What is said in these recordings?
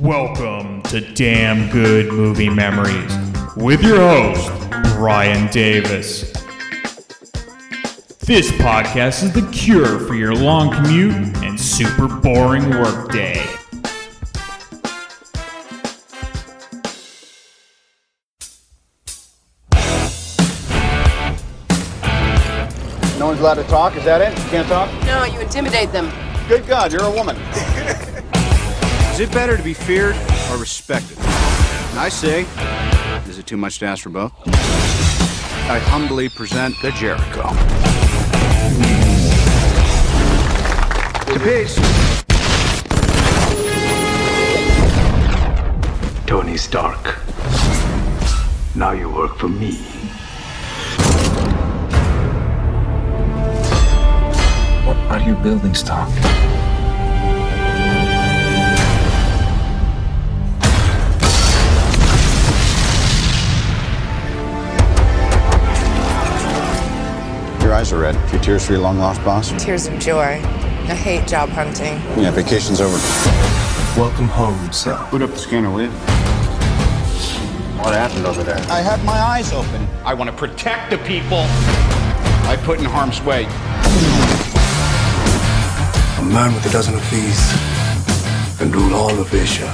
Welcome to Damn Good Movie Memories with your host, Brian Davis. This podcast is the cure for your long commute and super boring workday. No one's allowed to talk, is that it? You can't talk? No, you intimidate them. Good God, you're a woman. Is it better to be feared or respected? And I say, is it too much to ask for both? I humbly present the Jericho. To peace. Tony Stark. Now you work for me. What are you building, Stark? Eyes are red. Your tears for your long lost boss? Tears of joy. I hate job hunting. Yeah, vacation's over. Welcome home, sir. Put up the scanner, will you? What happened over there? I had my eyes open. I want to protect the people I put in harm's way. A man with a dozen of these can rule all of Asia.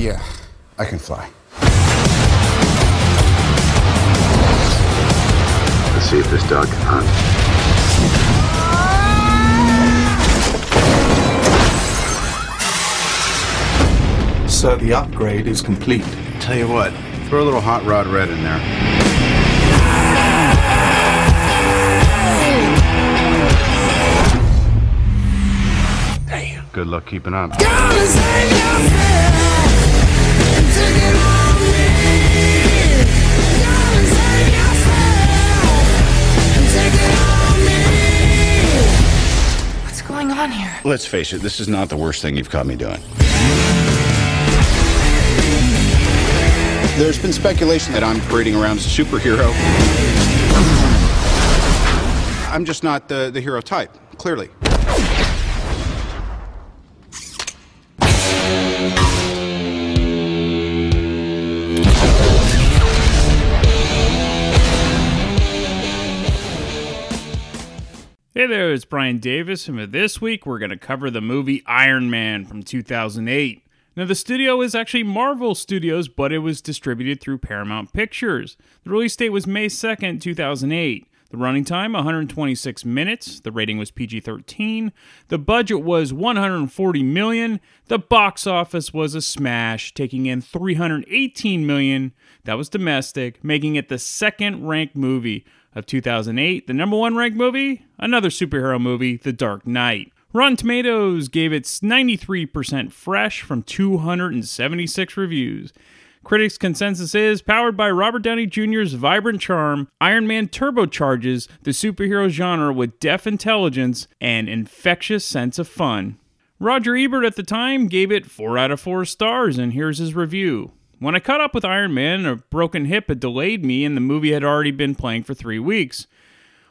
Yeah, I can fly. Let's see if this dog can hunt. Sir, the upgrade is complete. Tell you what, throw a little hot rod red in there. Damn. Good luck keeping up. Let's face it, this is not the worst thing you've caught me doing. There's been speculation that I'm parading around as a superhero. I'm just not the, the hero type, clearly. Hey there, it's Brian Davis, and for this week we're going to cover the movie Iron Man from 2008. Now, the studio is actually Marvel Studios, but it was distributed through Paramount Pictures. The release date was May 2nd, 2008. The running time 126 minutes. The rating was PG-13. The budget was 140 million. The box office was a smash, taking in 318 million. That was domestic, making it the second ranked movie of 2008. The number one ranked movie, another superhero movie, The Dark Knight. Rotten Tomatoes gave it 93% fresh from 276 reviews. Critics' consensus is powered by Robert Downey Jr.'s vibrant charm, Iron Man turbocharges the superhero genre with deaf intelligence and infectious sense of fun. Roger Ebert at the time gave it 4 out of 4 stars, and here's his review. When I caught up with Iron Man, a broken hip had delayed me, and the movie had already been playing for three weeks.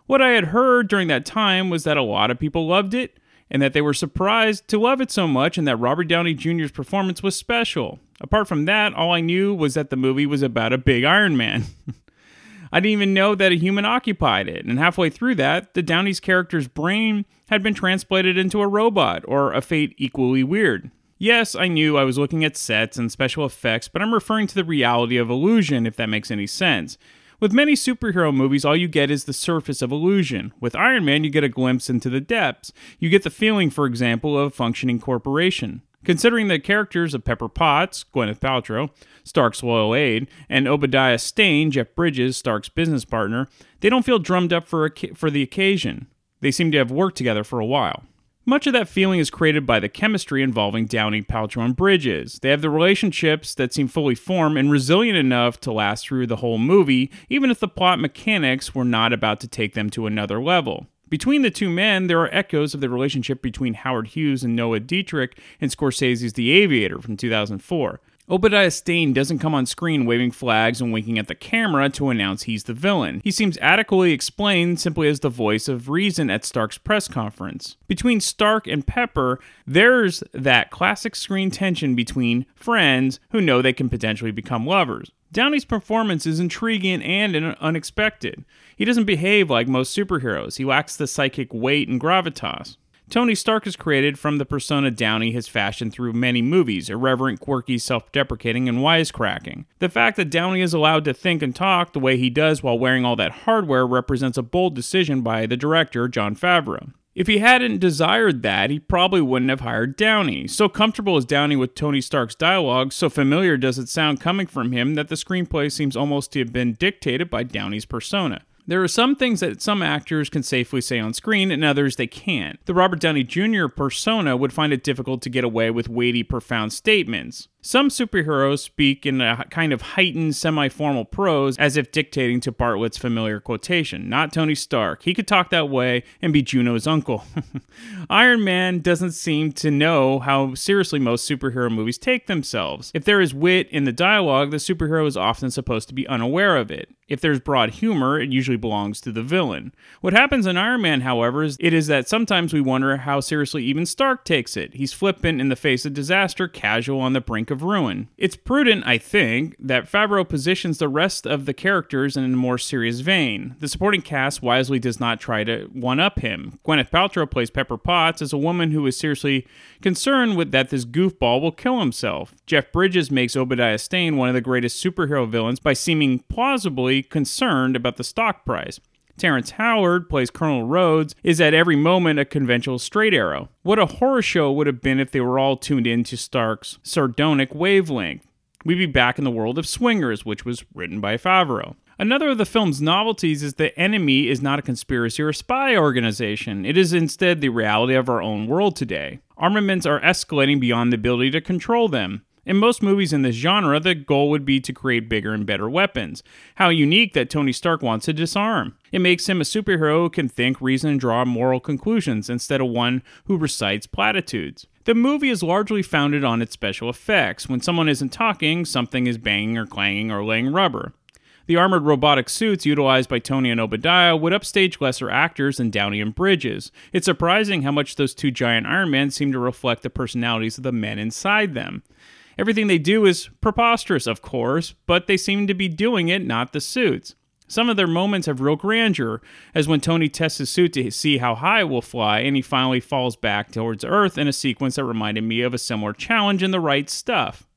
What I had heard during that time was that a lot of people loved it, and that they were surprised to love it so much, and that Robert Downey Jr.'s performance was special. Apart from that, all I knew was that the movie was about a big Iron Man. I didn't even know that a human occupied it, and halfway through that, the Downey's character's brain had been transplanted into a robot, or a fate equally weird. Yes, I knew I was looking at sets and special effects, but I'm referring to the reality of illusion, if that makes any sense. With many superhero movies, all you get is the surface of illusion. With Iron Man, you get a glimpse into the depths. You get the feeling, for example, of a functioning corporation. Considering the characters of Pepper Potts, Gwyneth Paltrow, Stark's loyal aide, and Obadiah Stane, Jeff Bridges, Stark's business partner, they don't feel drummed up for, for the occasion. They seem to have worked together for a while. Much of that feeling is created by the chemistry involving Downey, Paltrow, and Bridges. They have the relationships that seem fully formed and resilient enough to last through the whole movie, even if the plot mechanics were not about to take them to another level. Between the two men, there are echoes of the relationship between Howard Hughes and Noah Dietrich in Scorsese's The Aviator from 2004. Obadiah Stane doesn't come on screen waving flags and winking at the camera to announce he's the villain. He seems adequately explained simply as the voice of reason at Stark's press conference. Between Stark and Pepper, there's that classic screen tension between friends who know they can potentially become lovers. Downey's performance is intriguing and unexpected. He doesn't behave like most superheroes. He lacks the psychic weight and gravitas. Tony Stark is created from the persona Downey has fashioned through many movies, irreverent, quirky, self deprecating, and wisecracking. The fact that Downey is allowed to think and talk the way he does while wearing all that hardware represents a bold decision by the director, Jon Favreau. If he hadn't desired that, he probably wouldn't have hired Downey. So comfortable is Downey with Tony Stark's dialogue, so familiar does it sound coming from him that the screenplay seems almost to have been dictated by Downey's persona. There are some things that some actors can safely say on screen and others they can't. The Robert Downey Jr. persona would find it difficult to get away with weighty, profound statements. Some superheroes speak in a kind of heightened, semi formal prose as if dictating to Bartlett's familiar quotation. Not Tony Stark. He could talk that way and be Juno's uncle. Iron Man doesn't seem to know how seriously most superhero movies take themselves. If there is wit in the dialogue, the superhero is often supposed to be unaware of it. If there's broad humor, it usually belongs to the villain. What happens in Iron Man, however, is it is that sometimes we wonder how seriously even Stark takes it. He's flippant in the face of disaster, casual on the brink ruin. It's prudent, I think, that Favreau positions the rest of the characters in a more serious vein. The supporting cast wisely does not try to one up him. Gwyneth Paltrow plays Pepper Potts as a woman who is seriously concerned with that this goofball will kill himself. Jeff Bridges makes Obadiah Stane one of the greatest superhero villains by seeming plausibly concerned about the stock price. Terrence Howard plays Colonel Rhodes, is at every moment a conventional straight arrow. What a horror show would have been if they were all tuned in to Stark's sardonic wavelength. We'd be back in the world of Swingers, which was written by Favreau. Another of the film's novelties is the enemy is not a conspiracy or a spy organization. It is instead the reality of our own world today. Armaments are escalating beyond the ability to control them. In most movies in this genre, the goal would be to create bigger and better weapons. How unique that Tony Stark wants to disarm. It makes him a superhero who can think, reason, and draw moral conclusions instead of one who recites platitudes. The movie is largely founded on its special effects. When someone isn't talking, something is banging or clanging or laying rubber. The armored robotic suits utilized by Tony and Obadiah would upstage lesser actors than Downey and Bridges. It's surprising how much those two giant Iron Men seem to reflect the personalities of the men inside them. Everything they do is preposterous, of course, but they seem to be doing it, not the suits. Some of their moments have real grandeur, as when Tony tests his suit to see how high it will fly, and he finally falls back towards Earth in a sequence that reminded me of a similar challenge in the right stuff.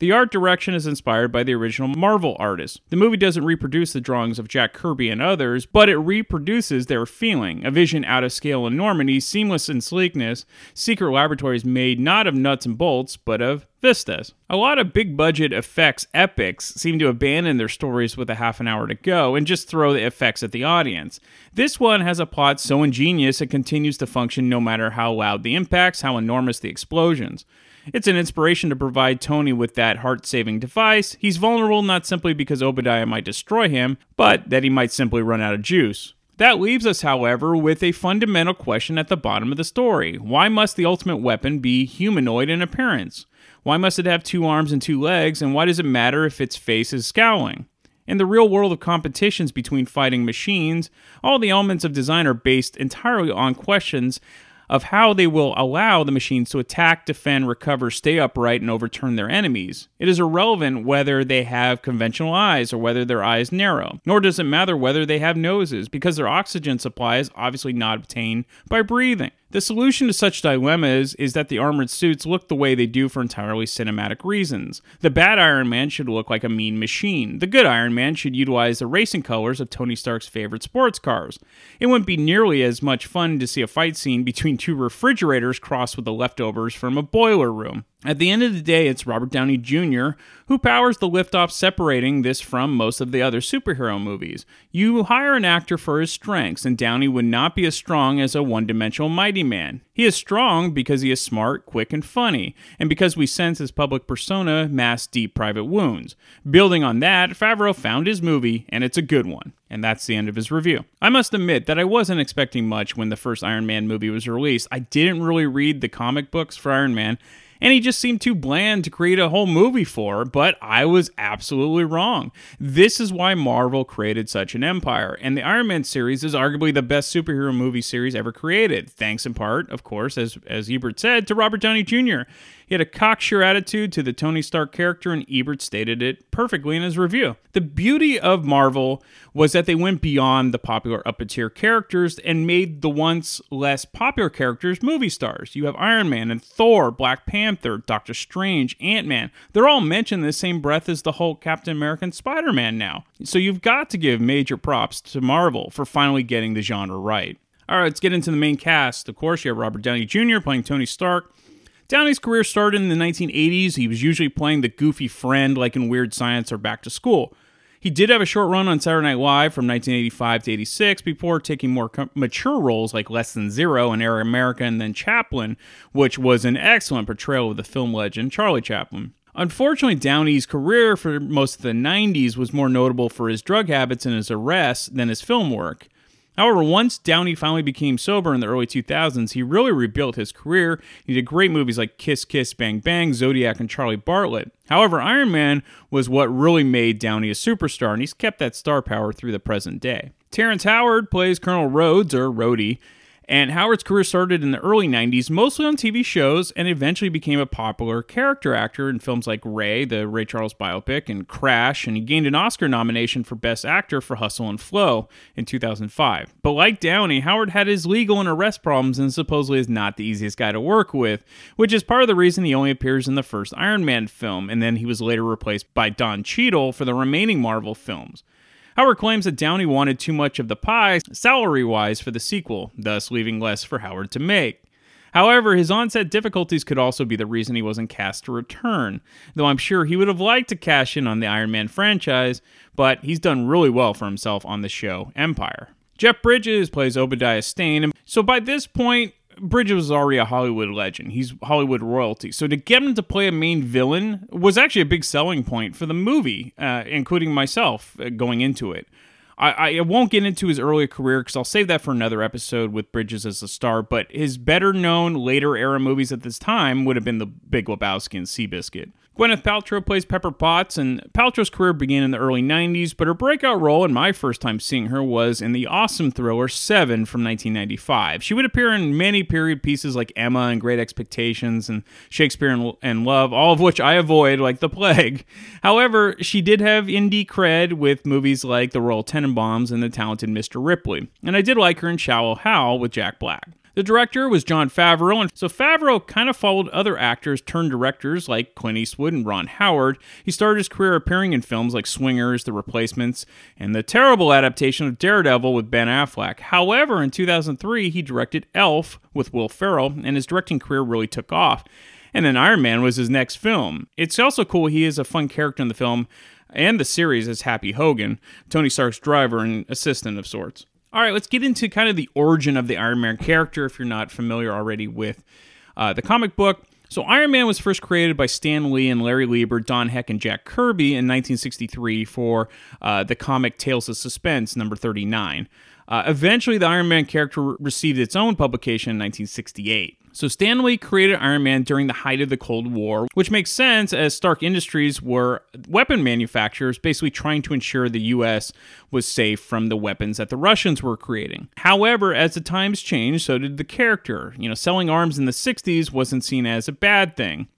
The art direction is inspired by the original Marvel artist. The movie doesn't reproduce the drawings of Jack Kirby and others, but it reproduces their feeling a vision out of scale and enormity, seamless in sleekness, secret laboratories made not of nuts and bolts, but of vistas. A lot of big budget effects epics seem to abandon their stories with a half an hour to go and just throw the effects at the audience. This one has a plot so ingenious it continues to function no matter how loud the impacts, how enormous the explosions. It's an inspiration to provide Tony with that heart saving device. He's vulnerable not simply because Obadiah might destroy him, but that he might simply run out of juice. That leaves us, however, with a fundamental question at the bottom of the story. Why must the ultimate weapon be humanoid in appearance? Why must it have two arms and two legs, and why does it matter if its face is scowling? In the real world of competitions between fighting machines, all the elements of design are based entirely on questions of how they will allow the machines to attack, defend, recover, stay upright, and overturn their enemies. It is irrelevant whether they have conventional eyes or whether their eyes narrow, nor does it matter whether they have noses, because their oxygen supply is obviously not obtained by breathing. The solution to such dilemmas is that the armored suits look the way they do for entirely cinematic reasons. The bad Iron Man should look like a mean machine. The good Iron Man should utilize the racing colors of Tony Stark's favorite sports cars. It wouldn't be nearly as much fun to see a fight scene between two refrigerators crossed with the leftovers from a boiler room. At the end of the day, it's Robert Downey Jr. who powers the liftoff, separating this from most of the other superhero movies. You hire an actor for his strengths, and Downey would not be as strong as a one dimensional mighty man. He is strong because he is smart, quick, and funny, and because we sense his public persona masks deep private wounds. Building on that, Favreau found his movie, and it's a good one. And that's the end of his review. I must admit that I wasn't expecting much when the first Iron Man movie was released. I didn't really read the comic books for Iron Man and he just seemed too bland to create a whole movie for, but I was absolutely wrong. This is why Marvel created such an empire, and the Iron Man series is arguably the best superhero movie series ever created, thanks in part, of course, as, as Ebert said, to Robert Downey Jr. He had a cocksure attitude to the Tony Stark character, and Ebert stated it perfectly in his review. The beauty of Marvel was that they went beyond the popular upper tier characters and made the once less popular characters movie stars. You have Iron Man and Thor, Black Panther, Doctor Strange, Ant Man. They're all mentioned in the same breath as the Hulk, Captain America, and Spider Man now. So you've got to give major props to Marvel for finally getting the genre right. All right, let's get into the main cast. Of course, you have Robert Downey Jr. playing Tony Stark. Downey's career started in the 1980s. He was usually playing the goofy friend like in Weird Science or Back to School. He did have a short run on Saturday Night Live from 1985 to 86 before taking more mature roles like Less Than Zero and Air America and then Chaplin, which was an excellent portrayal of the film legend Charlie Chaplin. Unfortunately, Downey's career for most of the 90s was more notable for his drug habits and his arrests than his film work. However, once Downey finally became sober in the early 2000s, he really rebuilt his career. He did great movies like Kiss Kiss Bang Bang, Zodiac, and Charlie Bartlett. However, Iron Man was what really made Downey a superstar, and he's kept that star power through the present day. Terrence Howard plays Colonel Rhodes, or Rhodey, and Howard's career started in the early 90s, mostly on TV shows, and eventually became a popular character actor in films like Ray, the Ray Charles biopic, and Crash, and he gained an Oscar nomination for Best Actor for Hustle and Flow in 2005. But like Downey, Howard had his legal and arrest problems and supposedly is not the easiest guy to work with, which is part of the reason he only appears in the first Iron Man film, and then he was later replaced by Don Cheadle for the remaining Marvel films. Howard claims that Downey wanted too much of the pie salary wise for the sequel, thus leaving less for Howard to make. However, his onset difficulties could also be the reason he wasn't cast to return, though I'm sure he would have liked to cash in on the Iron Man franchise, but he's done really well for himself on the show Empire. Jeff Bridges plays Obadiah Stane, and so by this point, Bridges was already a Hollywood legend. He's Hollywood royalty. So to get him to play a main villain was actually a big selling point for the movie, uh, including myself uh, going into it. I, I won't get into his earlier career because I'll save that for another episode with Bridges as a star, but his better known later era movies at this time would have been The Big Lebowski and Seabiscuit. Gwyneth Paltrow plays Pepper Potts, and Paltrow's career began in the early 90s, but her breakout role and my first time seeing her was in the awesome thriller Seven from 1995. She would appear in many period pieces like Emma and Great Expectations and Shakespeare and, and Love, all of which I avoid like the plague. However, she did have indie cred with movies like The Royal Tenenbaums and The Talented Mr. Ripley, and I did like her in Shallow Hal with Jack Black. The director was Jon Favreau, and so Favreau kind of followed other actors turned directors like Clint Eastwood and Ron Howard. He started his career appearing in films like Swingers, The Replacements, and the terrible adaptation of Daredevil with Ben Affleck. However, in 2003, he directed Elf with Will Ferrell, and his directing career really took off. And then Iron Man was his next film. It's also cool he is a fun character in the film and the series as Happy Hogan, Tony Stark's driver and assistant of sorts. All right, let's get into kind of the origin of the Iron Man character if you're not familiar already with uh, the comic book. So, Iron Man was first created by Stan Lee and Larry Lieber, Don Heck, and Jack Kirby in 1963 for uh, the comic Tales of Suspense, number 39. Uh, eventually, the Iron Man character received its own publication in 1968. So Stan Lee created Iron Man during the height of the Cold War, which makes sense as Stark Industries were weapon manufacturers basically trying to ensure the US was safe from the weapons that the Russians were creating. However, as the times changed, so did the character. You know, selling arms in the 60s wasn't seen as a bad thing.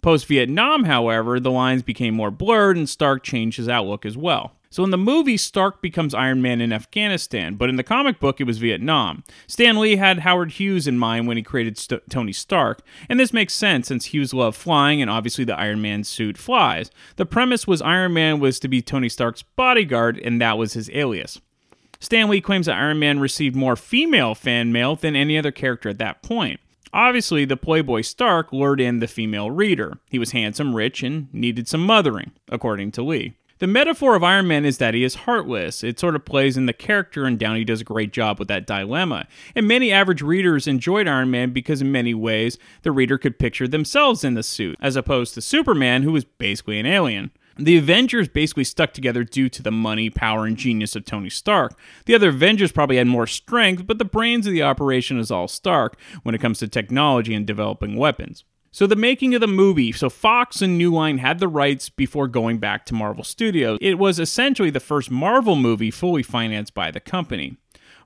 Post Vietnam, however, the lines became more blurred and Stark changed his outlook as well. So in the movie, Stark becomes Iron Man in Afghanistan, but in the comic book, it was Vietnam. Stan Lee had Howard Hughes in mind when he created St- Tony Stark, and this makes sense since Hughes loved flying, and obviously the Iron Man suit flies. The premise was Iron Man was to be Tony Stark's bodyguard, and that was his alias. Stan Lee claims that Iron Man received more female fan mail than any other character at that point. Obviously, the Playboy Stark lured in the female reader. He was handsome, rich, and needed some mothering, according to Lee. The metaphor of Iron Man is that he is heartless. It sort of plays in the character, and Downey does a great job with that dilemma. And many average readers enjoyed Iron Man because, in many ways, the reader could picture themselves in the suit, as opposed to Superman, who was basically an alien. The Avengers basically stuck together due to the money, power, and genius of Tony Stark. The other Avengers probably had more strength, but the brains of the operation is all Stark when it comes to technology and developing weapons. So the making of the movie, so Fox and New Line had the rights before going back to Marvel Studios. It was essentially the first Marvel movie fully financed by the company.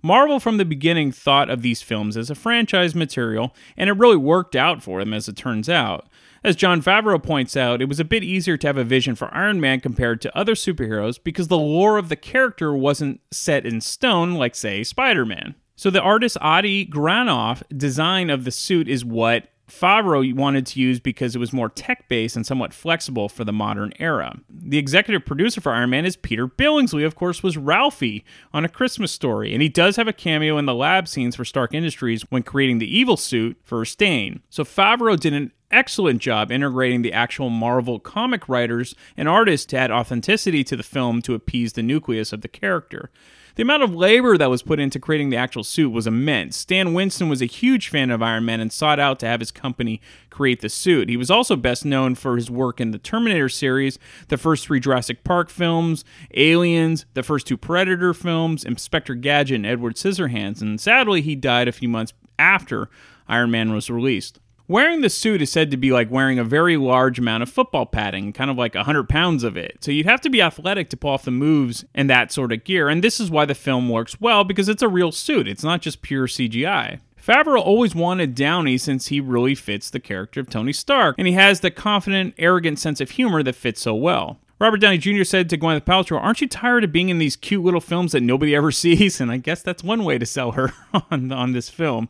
Marvel from the beginning thought of these films as a franchise material, and it really worked out for them as it turns out. As Jon Favreau points out, it was a bit easier to have a vision for Iron Man compared to other superheroes because the lore of the character wasn't set in stone like, say, Spider Man. So the artist Adi Granov design of the suit is what Favreau wanted to use because it was more tech based and somewhat flexible for the modern era. The executive producer for Iron Man is Peter Billingsley, of course, was Ralphie on A Christmas Story, and he does have a cameo in the lab scenes for Stark Industries when creating the evil suit for Stane. So Favreau did an excellent job integrating the actual Marvel comic writers and artists to add authenticity to the film to appease the nucleus of the character. The amount of labor that was put into creating the actual suit was immense. Stan Winston was a huge fan of Iron Man and sought out to have his company create the suit. He was also best known for his work in the Terminator series, the first three Jurassic Park films, Aliens, the first two Predator films, Inspector Gadget, and Edward Scissorhands, and sadly, he died a few months after Iron Man was released. Wearing the suit is said to be like wearing a very large amount of football padding, kind of like 100 pounds of it. So you'd have to be athletic to pull off the moves and that sort of gear. And this is why the film works well because it's a real suit, it's not just pure CGI. Favreau always wanted Downey since he really fits the character of Tony Stark, and he has the confident, arrogant sense of humor that fits so well. Robert Downey Jr. said to Gwyneth Paltrow, Aren't you tired of being in these cute little films that nobody ever sees? And I guess that's one way to sell her on, on this film.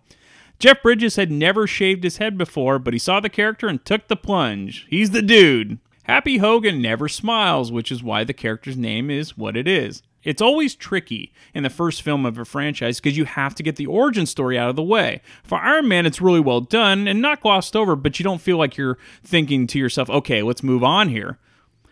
Jeff Bridges had never shaved his head before, but he saw the character and took the plunge. He's the dude. Happy Hogan never smiles, which is why the character's name is what it is. It's always tricky in the first film of a franchise because you have to get the origin story out of the way. For Iron Man, it's really well done and not glossed over, but you don't feel like you're thinking to yourself, okay, let's move on here.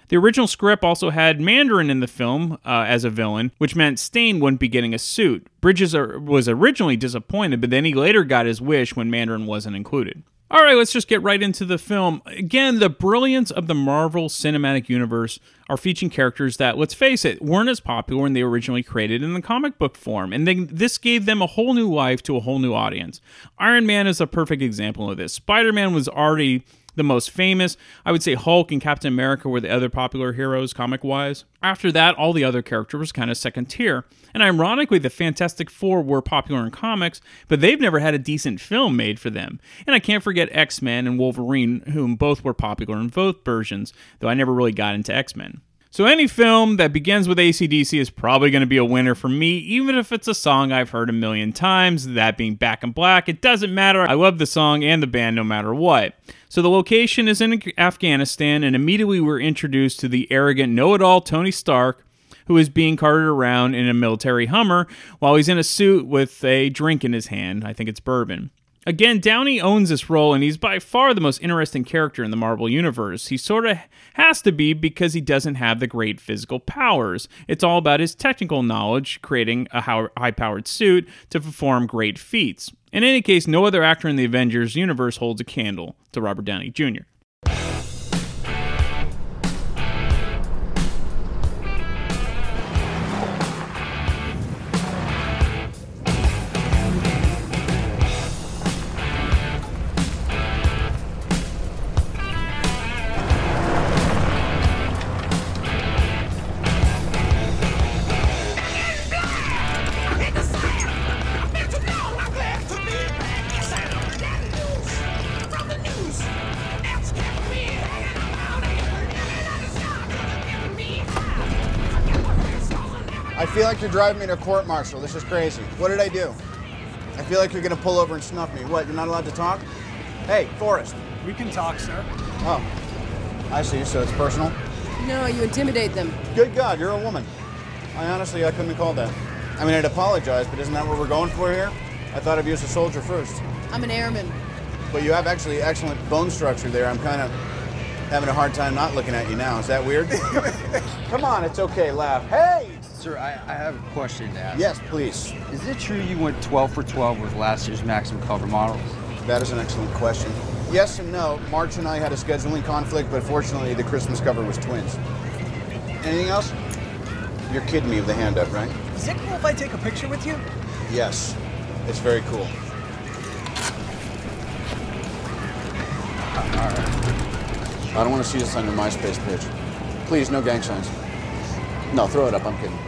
The original script also had Mandarin in the film uh, as a villain, which meant Stane wouldn't be getting a suit. Bridges was originally disappointed, but then he later got his wish when Mandarin wasn't included. All right, let's just get right into the film. Again, the brilliance of the Marvel Cinematic Universe are featuring characters that, let's face it, weren't as popular when they originally created in the comic book form, and then this gave them a whole new life to a whole new audience. Iron Man is a perfect example of this. Spider Man was already the most famous. I would say Hulk and Captain America were the other popular heroes comic wise. After that, all the other characters was kind of second tier. And ironically, the Fantastic Four were popular in comics, but they've never had a decent film made for them. And I can't forget X Men and Wolverine, whom both were popular in both versions, though I never really got into X Men. So any film that begins with ACDC is probably going to be a winner for me, even if it's a song I've heard a million times, that being Back in Black. It doesn't matter. I love the song and the band no matter what. So the location is in Afghanistan, and immediately we're introduced to the arrogant know it all Tony Stark, who is being carted around in a military Hummer while he's in a suit with a drink in his hand. I think it's bourbon. Again, Downey owns this role, and he's by far the most interesting character in the Marvel Universe. He sort of has to be because he doesn't have the great physical powers. It's all about his technical knowledge, creating a high powered suit to perform great feats. In any case, no other actor in the Avengers universe holds a candle to Robert Downey Jr. driving me to court martial. This is crazy. What did I do? I feel like you're gonna pull over and snuff me. What, you're not allowed to talk? Hey, Forrest. We can talk, sir. Oh, I see, so it's personal? No, you intimidate them. Good God, you're a woman. I honestly, I couldn't have called that. I mean, I'd apologize, but isn't that what we're going for here? I thought I'd use a soldier first. I'm an airman. But you have actually excellent bone structure there. I'm kind of having a hard time not looking at you now. Is that weird? Come on, it's okay, laugh. Hey! Sir, I, I, have a question to ask. Yes, please. Is it true you went 12 for 12 with last year's Maxim cover models? That is an excellent question. Yes and no. March and I had a scheduling conflict, but fortunately the Christmas cover was twins. Anything else? You're kidding me with the hand up, right? Is it cool if I take a picture with you? Yes. It's very cool. All I don't want to see this on your MySpace page. Please, no gang signs. No, throw it up. I'm kidding.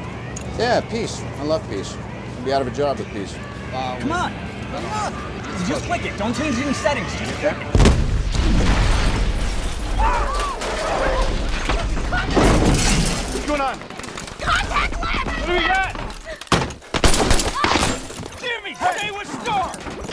Yeah, peace. I love peace. I'll be out of a job with peace. Come on. Come on. Just click it. Don't change any settings. Okay. What's going on? Contact lab! What do we got? Jimmy, stay with Stark!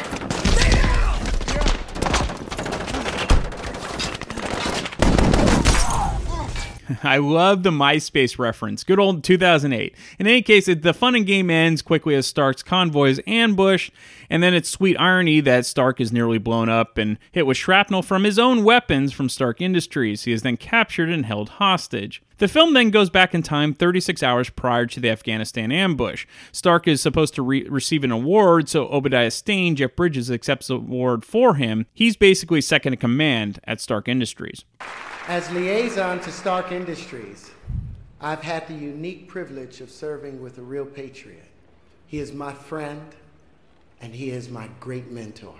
I love the MySpace reference. Good old 2008. In any case, the fun and game ends quickly as Stark's convoy is ambushed, and then it's sweet irony that Stark is nearly blown up and hit with shrapnel from his own weapons from Stark Industries. He is then captured and held hostage. The film then goes back in time 36 hours prior to the Afghanistan ambush. Stark is supposed to re- receive an award, so Obadiah Stane, Jeff Bridges, accepts the award for him. He's basically second in command at Stark Industries. As liaison to Stark Industries, I've had the unique privilege of serving with a real patriot. He is my friend, and he is my great mentor.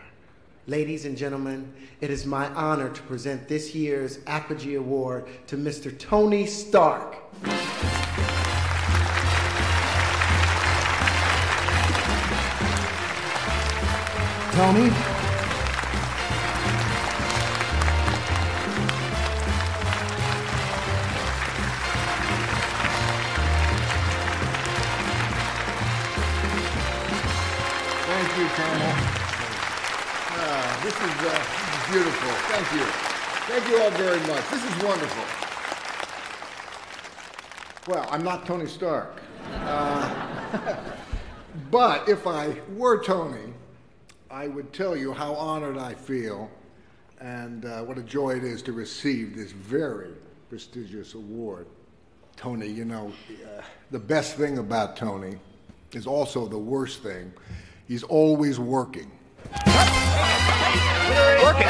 Ladies and gentlemen, it is my honor to present this year's Apogee Award to Mr. Tony Stark. Tony, uh, beautiful. Thank you. Thank you all very much. This is wonderful. Well, I'm not Tony Stark. Uh, but if I were Tony, I would tell you how honored I feel and uh, what a joy it is to receive this very prestigious award. Tony, you know, uh, the best thing about Tony is also the worst thing. He's always working. Working.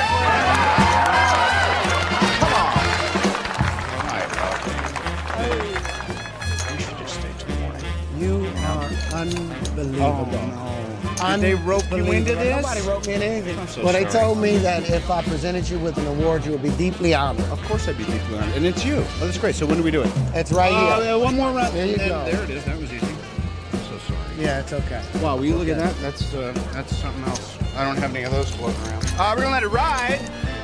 You should just stay till morning. you are unbelievable. Did they rope you into this? Nobody roped me into anything. I'm so well, they sorry. told me that if I presented you with an award, you would be deeply honored. Of course I'd be deeply honored. And it's you. Oh, that's great. So when do we do it? It's right Oh, here. yeah, one more round. There you And go. There it is. That was easy. I'm so sorry. Yeah, it's okay. Wow, will you look at that? That's uh, that's something else. I don't have any of those floating around. Uh, we're gonna let it ride.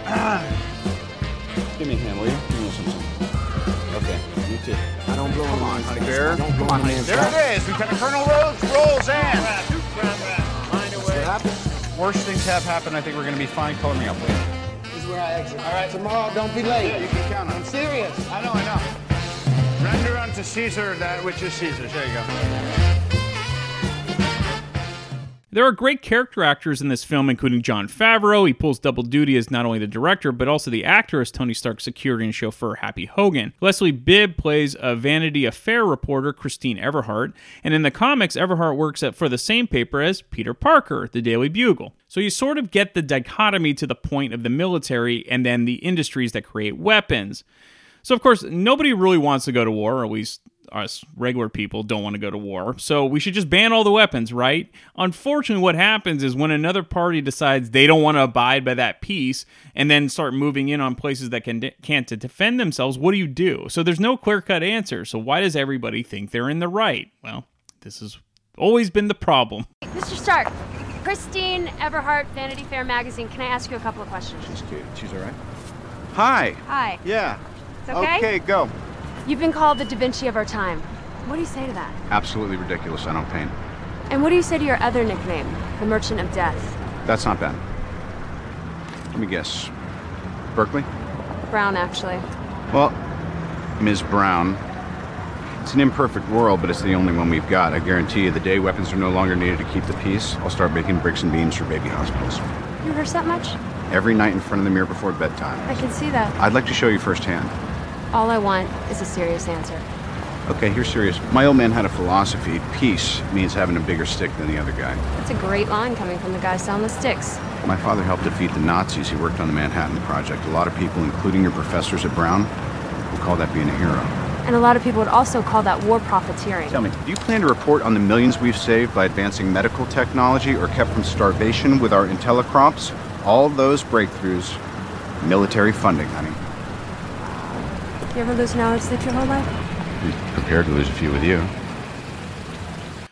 Give me a hand, will you? Give me something. Okay, you too. I don't blow Come on, honey bear. I don't blow Come on, a honey. man's There dust. it is. Lieutenant Colonel Rhodes rolls in. What happened? Worst things have happened. I think we're gonna be fine. Color me up, please. This is where I exit. All right. Tomorrow, don't be late. Yeah, you can count on I'm serious. I know, I know. Render unto Caesar that which is Caesar's. There you go. There are great character actors in this film, including Jon Favreau. He pulls double duty as not only the director, but also the actor as Tony Stark's security and chauffeur, Happy Hogan. Leslie Bibb plays a Vanity Affair reporter, Christine Everhart. And in the comics, Everhart works at, for the same paper as Peter Parker, the Daily Bugle. So you sort of get the dichotomy to the point of the military and then the industries that create weapons. So, of course, nobody really wants to go to war, or at least us regular people don't want to go to war. So, we should just ban all the weapons, right? Unfortunately, what happens is when another party decides they don't want to abide by that peace and then start moving in on places that can can't to defend themselves, what do you do? So, there's no clear-cut answer. So, why does everybody think they're in the right? Well, this has always been the problem. Mr. Stark, Christine Everhart, Vanity Fair magazine. Can I ask you a couple of questions? She's cute. She's all right. Hi. Hi. Yeah. It's okay? Okay, go. You've been called the Da Vinci of our time. What do you say to that? Absolutely ridiculous. I don't paint. And what do you say to your other nickname, the Merchant of Death? That's not bad. Let me guess. Berkeley? Brown, actually. Well, Ms. Brown, it's an imperfect world, but it's the only one we've got. I guarantee you, the day weapons are no longer needed to keep the peace, I'll start making bricks and beams for baby hospitals. You rehearse that much? Every night in front of the mirror before bedtime. I can see that. I'd like to show you firsthand. All I want is a serious answer. Okay, here's serious. My old man had a philosophy peace means having a bigger stick than the other guy. That's a great line coming from the guy selling the sticks. My father helped defeat the Nazis. He worked on the Manhattan Project. A lot of people, including your professors at Brown, would call that being a hero. And a lot of people would also call that war profiteering. Tell me, do you plan to report on the millions we've saved by advancing medical technology or kept from starvation with our IntelliCrops? All those breakthroughs, military funding, honey. You ever lose knowledge that your whole life? Be prepared to lose a few with you.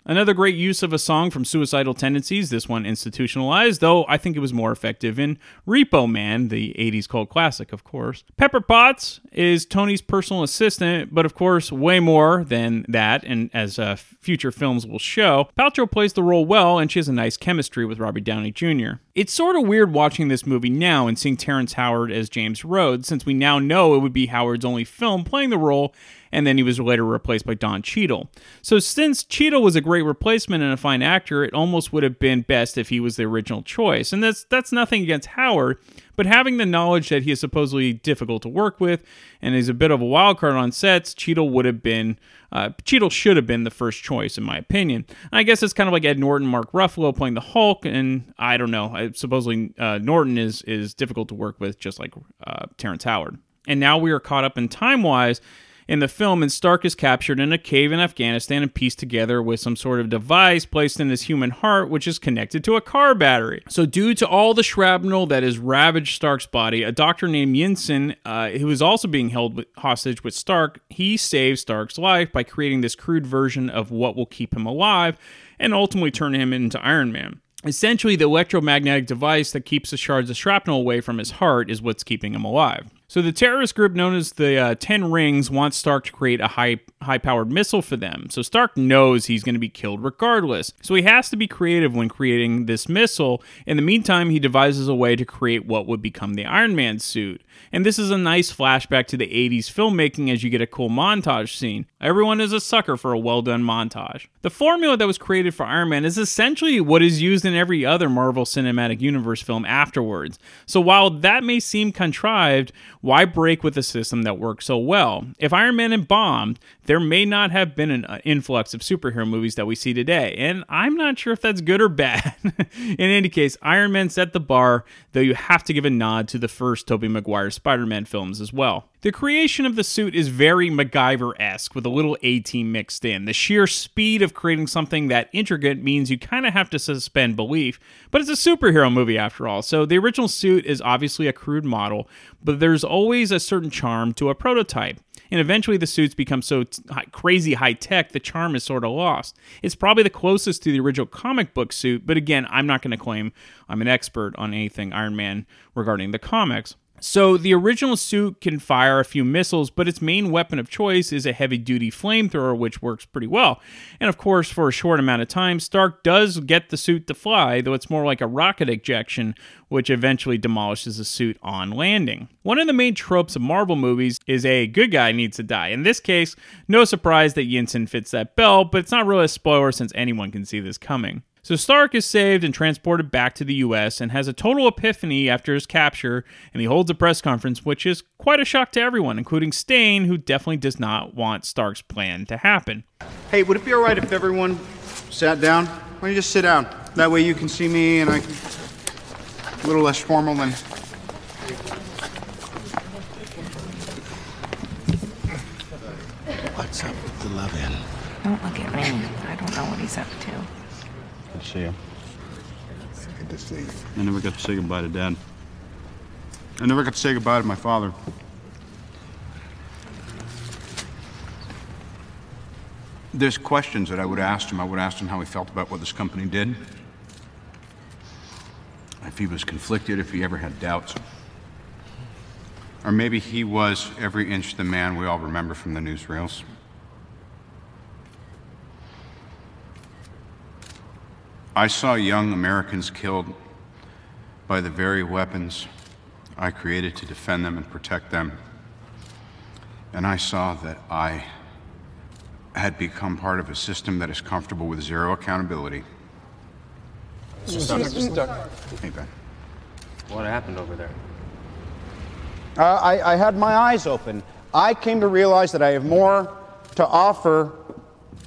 Another great use of a song from Suicidal Tendencies, this one institutionalized, though I think it was more effective in Repo Man, the 80s cult classic, of course. Pepper Potts is Tony's personal assistant, but of course, way more than that, and as uh, future films will show, Paltrow plays the role well, and she has a nice chemistry with Robbie Downey Jr. It's sort of weird watching this movie now and seeing Terrence Howard as James Rhodes, since we now know it would be Howard's only film playing the role and then he was later replaced by Don Cheadle. So since Cheadle was a great replacement and a fine actor, it almost would have been best if he was the original choice. And that's that's nothing against Howard, but having the knowledge that he is supposedly difficult to work with and is a bit of a wild card on sets, Cheadle would have been uh, Cheadle should have been the first choice in my opinion. I guess it's kind of like Ed Norton, Mark Ruffalo playing the Hulk, and I don't know. I, supposedly uh, Norton is is difficult to work with, just like uh, Terrence Howard. And now we are caught up in time wise in the film, and Stark is captured in a cave in Afghanistan and pieced together with some sort of device placed in his human heart, which is connected to a car battery. So, due to all the shrapnel that has ravaged Stark's body, a doctor named Yinsen, uh, who is also being held hostage with Stark, he saves Stark's life by creating this crude version of what will keep him alive and ultimately turn him into Iron Man. Essentially, the electromagnetic device that keeps the shards of shrapnel away from his heart is what's keeping him alive. So the terrorist group known as the uh, Ten Rings wants Stark to create a high high powered missile for them. So Stark knows he's going to be killed regardless. So he has to be creative when creating this missile. In the meantime, he devises a way to create what would become the Iron Man suit. And this is a nice flashback to the 80s filmmaking as you get a cool montage scene. Everyone is a sucker for a well done montage. The formula that was created for Iron Man is essentially what is used in every other Marvel Cinematic Universe film afterwards. So while that may seem contrived, why break with a system that works so well? If Iron Man had bombed, there may not have been an uh, influx of superhero movies that we see today, and I'm not sure if that's good or bad. In any case, Iron Man set the bar, though you have to give a nod to the first Tobey Maguire Spider Man films as well. The creation of the suit is very MacGyver esque with a little A team mixed in. The sheer speed of creating something that intricate means you kind of have to suspend belief, but it's a superhero movie after all, so the original suit is obviously a crude model, but there's always a certain charm to a prototype. And eventually the suits become so t- crazy high tech, the charm is sort of lost. It's probably the closest to the original comic book suit, but again, I'm not going to claim I'm an expert on anything Iron Man regarding the comics. So the original suit can fire a few missiles, but its main weapon of choice is a heavy-duty flamethrower, which works pretty well. And of course, for a short amount of time, Stark does get the suit to fly, though it's more like a rocket ejection, which eventually demolishes the suit on landing. One of the main tropes of Marvel movies is a good guy needs to die. In this case, no surprise that Yinsen fits that bill, but it's not really a spoiler since anyone can see this coming. So Stark is saved and transported back to the US and has a total epiphany after his capture, and he holds a press conference, which is quite a shock to everyone, including Stane, who definitely does not want Stark's plan to happen. Hey, would it be alright if everyone sat down? Why don't you just sit down? That way you can see me and I can. A little less formal than. What's up with the love in? Don't look at me. I don't know what he's up to. See you. Good to see you. I never got to say goodbye to Dad. I never got to say goodbye to my father. There's questions that I would ask him. I would ask him how he felt about what this company did. If he was conflicted, if he ever had doubts. Or maybe he was every inch the man we all remember from the newsreels. I saw young Americans killed by the very weapons I created to defend them and protect them. And I saw that I had become part of a system that is comfortable with zero accountability. Hey, Ben. What happened over there? Uh, I, I had my eyes open. I came to realize that I have more to offer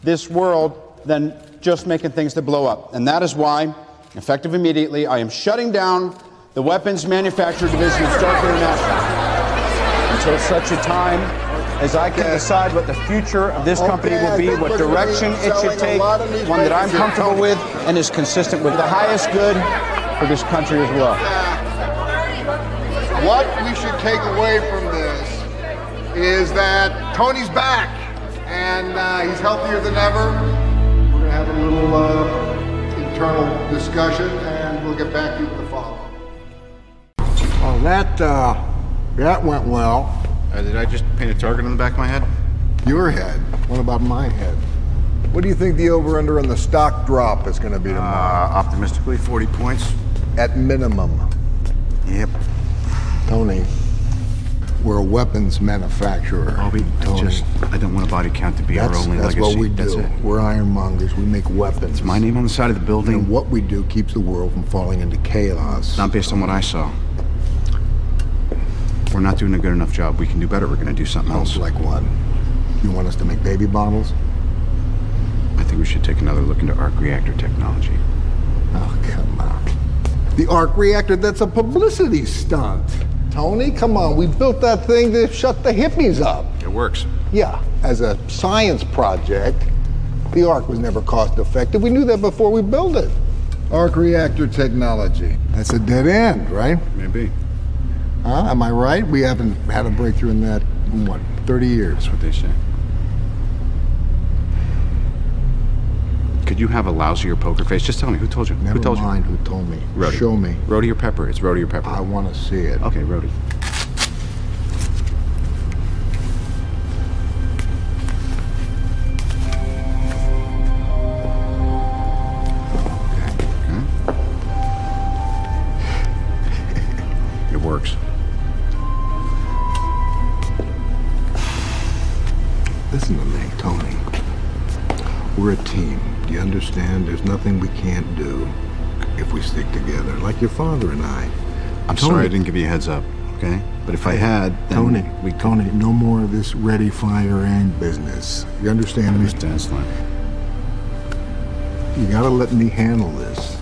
this world than just making things to blow up. And that is why, effective immediately, I am shutting down the weapons manufacturer division of Stark International until such a time as I can decide what the future of this company will be, what direction it should take, one that I'm comfortable with and is consistent with the highest good for this country as well. What we should take away from this is that Tony's back and uh, he's healthier than ever. Little uh, internal discussion and we'll get back to you with the follow up. Oh, that, uh, that went well. Uh, did I just paint a target on the back of my head? Your head. What about my head? What do you think the over under on the stock drop is going to be tomorrow? Uh, optimistically, 40 points. At minimum. Yep. Tony, we're a weapons manufacturer. Bobby, I just, I don't want a body count to be that's, our only that's legacy. what we That's do. it. We're ironmongers. We make weapons. It's my name on the side of the building. And what we do keeps the world from falling into chaos. Not based on what I saw. We're not doing a good enough job. We can do better. We're going to do something else. Like what? You want us to make baby bottles? I think we should take another look into arc reactor technology. Oh, come on. The arc reactor, that's a publicity stunt. Tony, come on. We built that thing to shut the hippies up. It works. Yeah, as a science project, the arc was never cost effective. We knew that before we built it. Arc reactor technology. That's a dead end, right? Maybe. Huh? Am I right? We haven't had a breakthrough in that, in what, 30 years? That's what they say. Could you have a lousier poker face? Just tell me. Who told you? Never who told mind who told me. you? Show me. Rhodey or Pepper? It's Rhodey or Pepper. I want to see it. Okay, Rhodey. Nothing we can't do if we stick together, like your father and I. I'm Tony. sorry I didn't give you a heads up, okay? But if I had, then Tony, we Tony, no more of this ready, fire, aim business. You understand me? Line. You gotta let me handle this.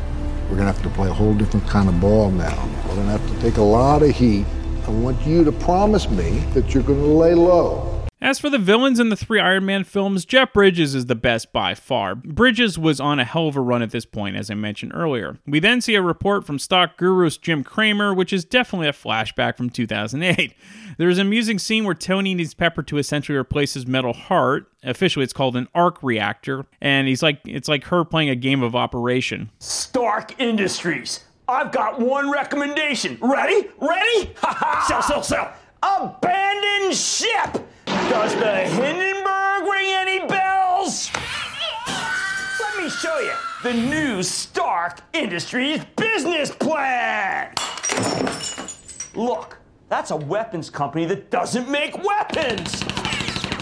We're gonna have to play a whole different kind of ball now. We're gonna have to take a lot of heat. I want you to promise me that you're gonna lay low. As for the villains in the three Iron Man films, Jeff Bridges is the best by far. Bridges was on a hell of a run at this point, as I mentioned earlier. We then see a report from stock gurus Jim Cramer, which is definitely a flashback from 2008. There's an amusing scene where Tony needs Pepper to essentially replace his metal heart. Officially, it's called an arc reactor, and he's like, it's like her playing a game of Operation. Stark Industries. I've got one recommendation. Ready? Ready? Sell, sell, sell. Abandoned ship. Does the Hindenburg ring any bells? Let me show you the new Stark Industries business plan. Look, that's a weapons company that doesn't make weapons.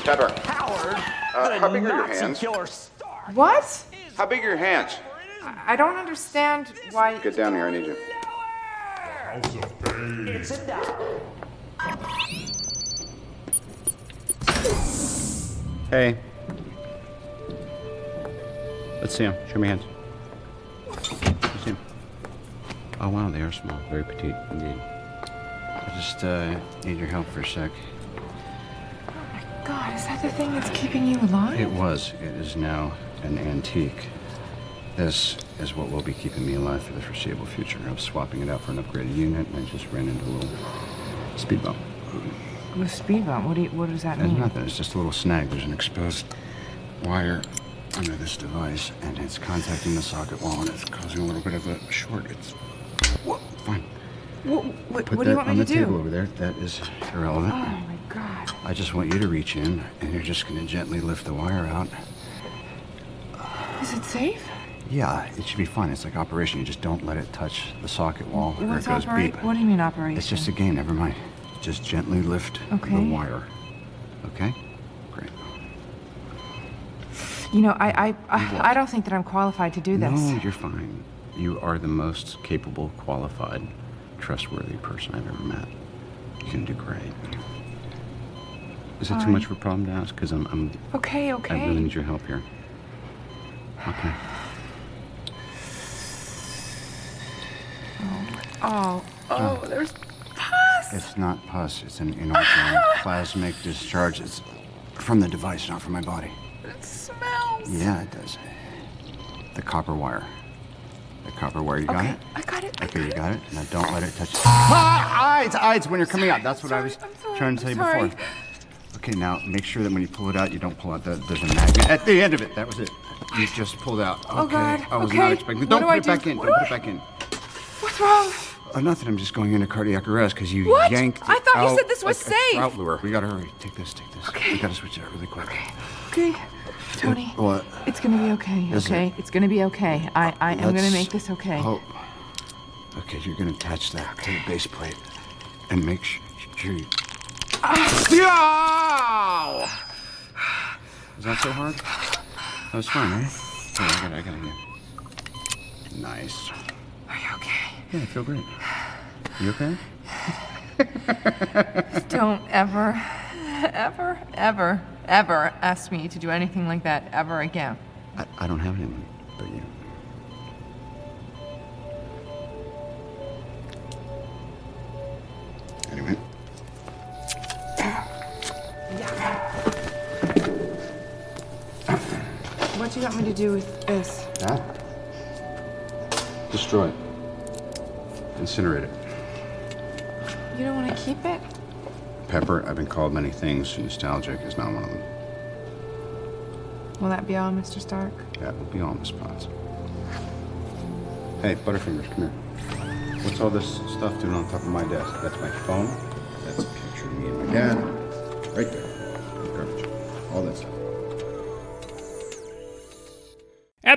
Pepper. Howard, Uh, how big are your Nazi hands? killer Stark. What? How big are your hands? I don't understand why. Get down here, I need you. It's a dollar. Hey. Let's see them. Show me hands. Let's see 'em. Oh wow, they are small. Very petite indeed. I just uh, need your help for a sec. Oh my god, is that the thing that's keeping you alive? It was. It is now an antique. This is what will be keeping me alive for the foreseeable future. I was swapping it out for an upgraded unit, and I just ran into a little speed bump. With speed bump, what do you, what does that There's mean? nothing. It's just a little snag. There's an exposed wire under this device, and it's contacting the socket wall, and it's causing a little bit of a short. It's Whoa, fine. What, what, Put what that do you want on the table over there. That is irrelevant. Oh my God. I just want you to reach in, and you're just going to gently lift the wire out. Is it safe? Yeah, it should be fine. It's like operation. You just don't let it touch the socket wall, or it goes beep. What do you mean operation? It's just a game. Never mind. Just gently lift the wire. Okay. Great. You know, I, I, I, I don't think that I'm qualified to do this. No, you're fine. You are the most capable, qualified, trustworthy person I've ever met. You can do great. Is it too much of a problem to ask? Because I'm, I'm, Okay, okay. I really need your help here. Okay. Oh, oh, ah. there's It's not pus. It's an inorganic plasmic discharge. It's from the device, not from my body. It smells. Yeah, it does. The copper wire. The copper wire. You got Okay, it? I got it. Okay, you got it. Now don't let it touch. Ah, eyes, eyes when you're coming out. That's what I was trying to tell you sorry. before. Okay, now make sure that when you pull it out, you don't pull out the there's a magnet at the end of it. That was it. You just pulled out. Okay. Oh, God. I was Okay. not expecting. Don't do put I it back do? in. What Don't do put it back in. What's wrong? Uh, oh, nothing. I'm just going into cardiac arrest because you What? yanked. I thought you out said this was a safe. Trout lure. We gotta hurry. Take this. Take this. Okay. We gotta switch it out really quick. Okay. okay. Tony. What? It's gonna be okay, Is okay? It's gonna be okay. I, I am gonna make this okay. hope. Okay, you're gonna attach that to the base plate and make sure you. Yow! Is that so hard? That was fun, right? Yeah, I got it. I got it. Nice. Are you okay? Yeah, I feel great. You okay? Don't ever, ever, ever, ever ask me to do anything like that ever again. I, I don't have anyone but you. Anyway, What do you want me to do with this? that? Destroy it. Incinerate it. You don't want to keep it? Pepper, I've been called many things. Nostalgic is not one of them. Will that be all, Mr. Stark? That will be all, Miss Potts. Hey, Butterfingers, come here. What's all this stuff doing on top of my desk? That's my phone. That's a picture of me and my dad. Right there. Garbage. All that stuff.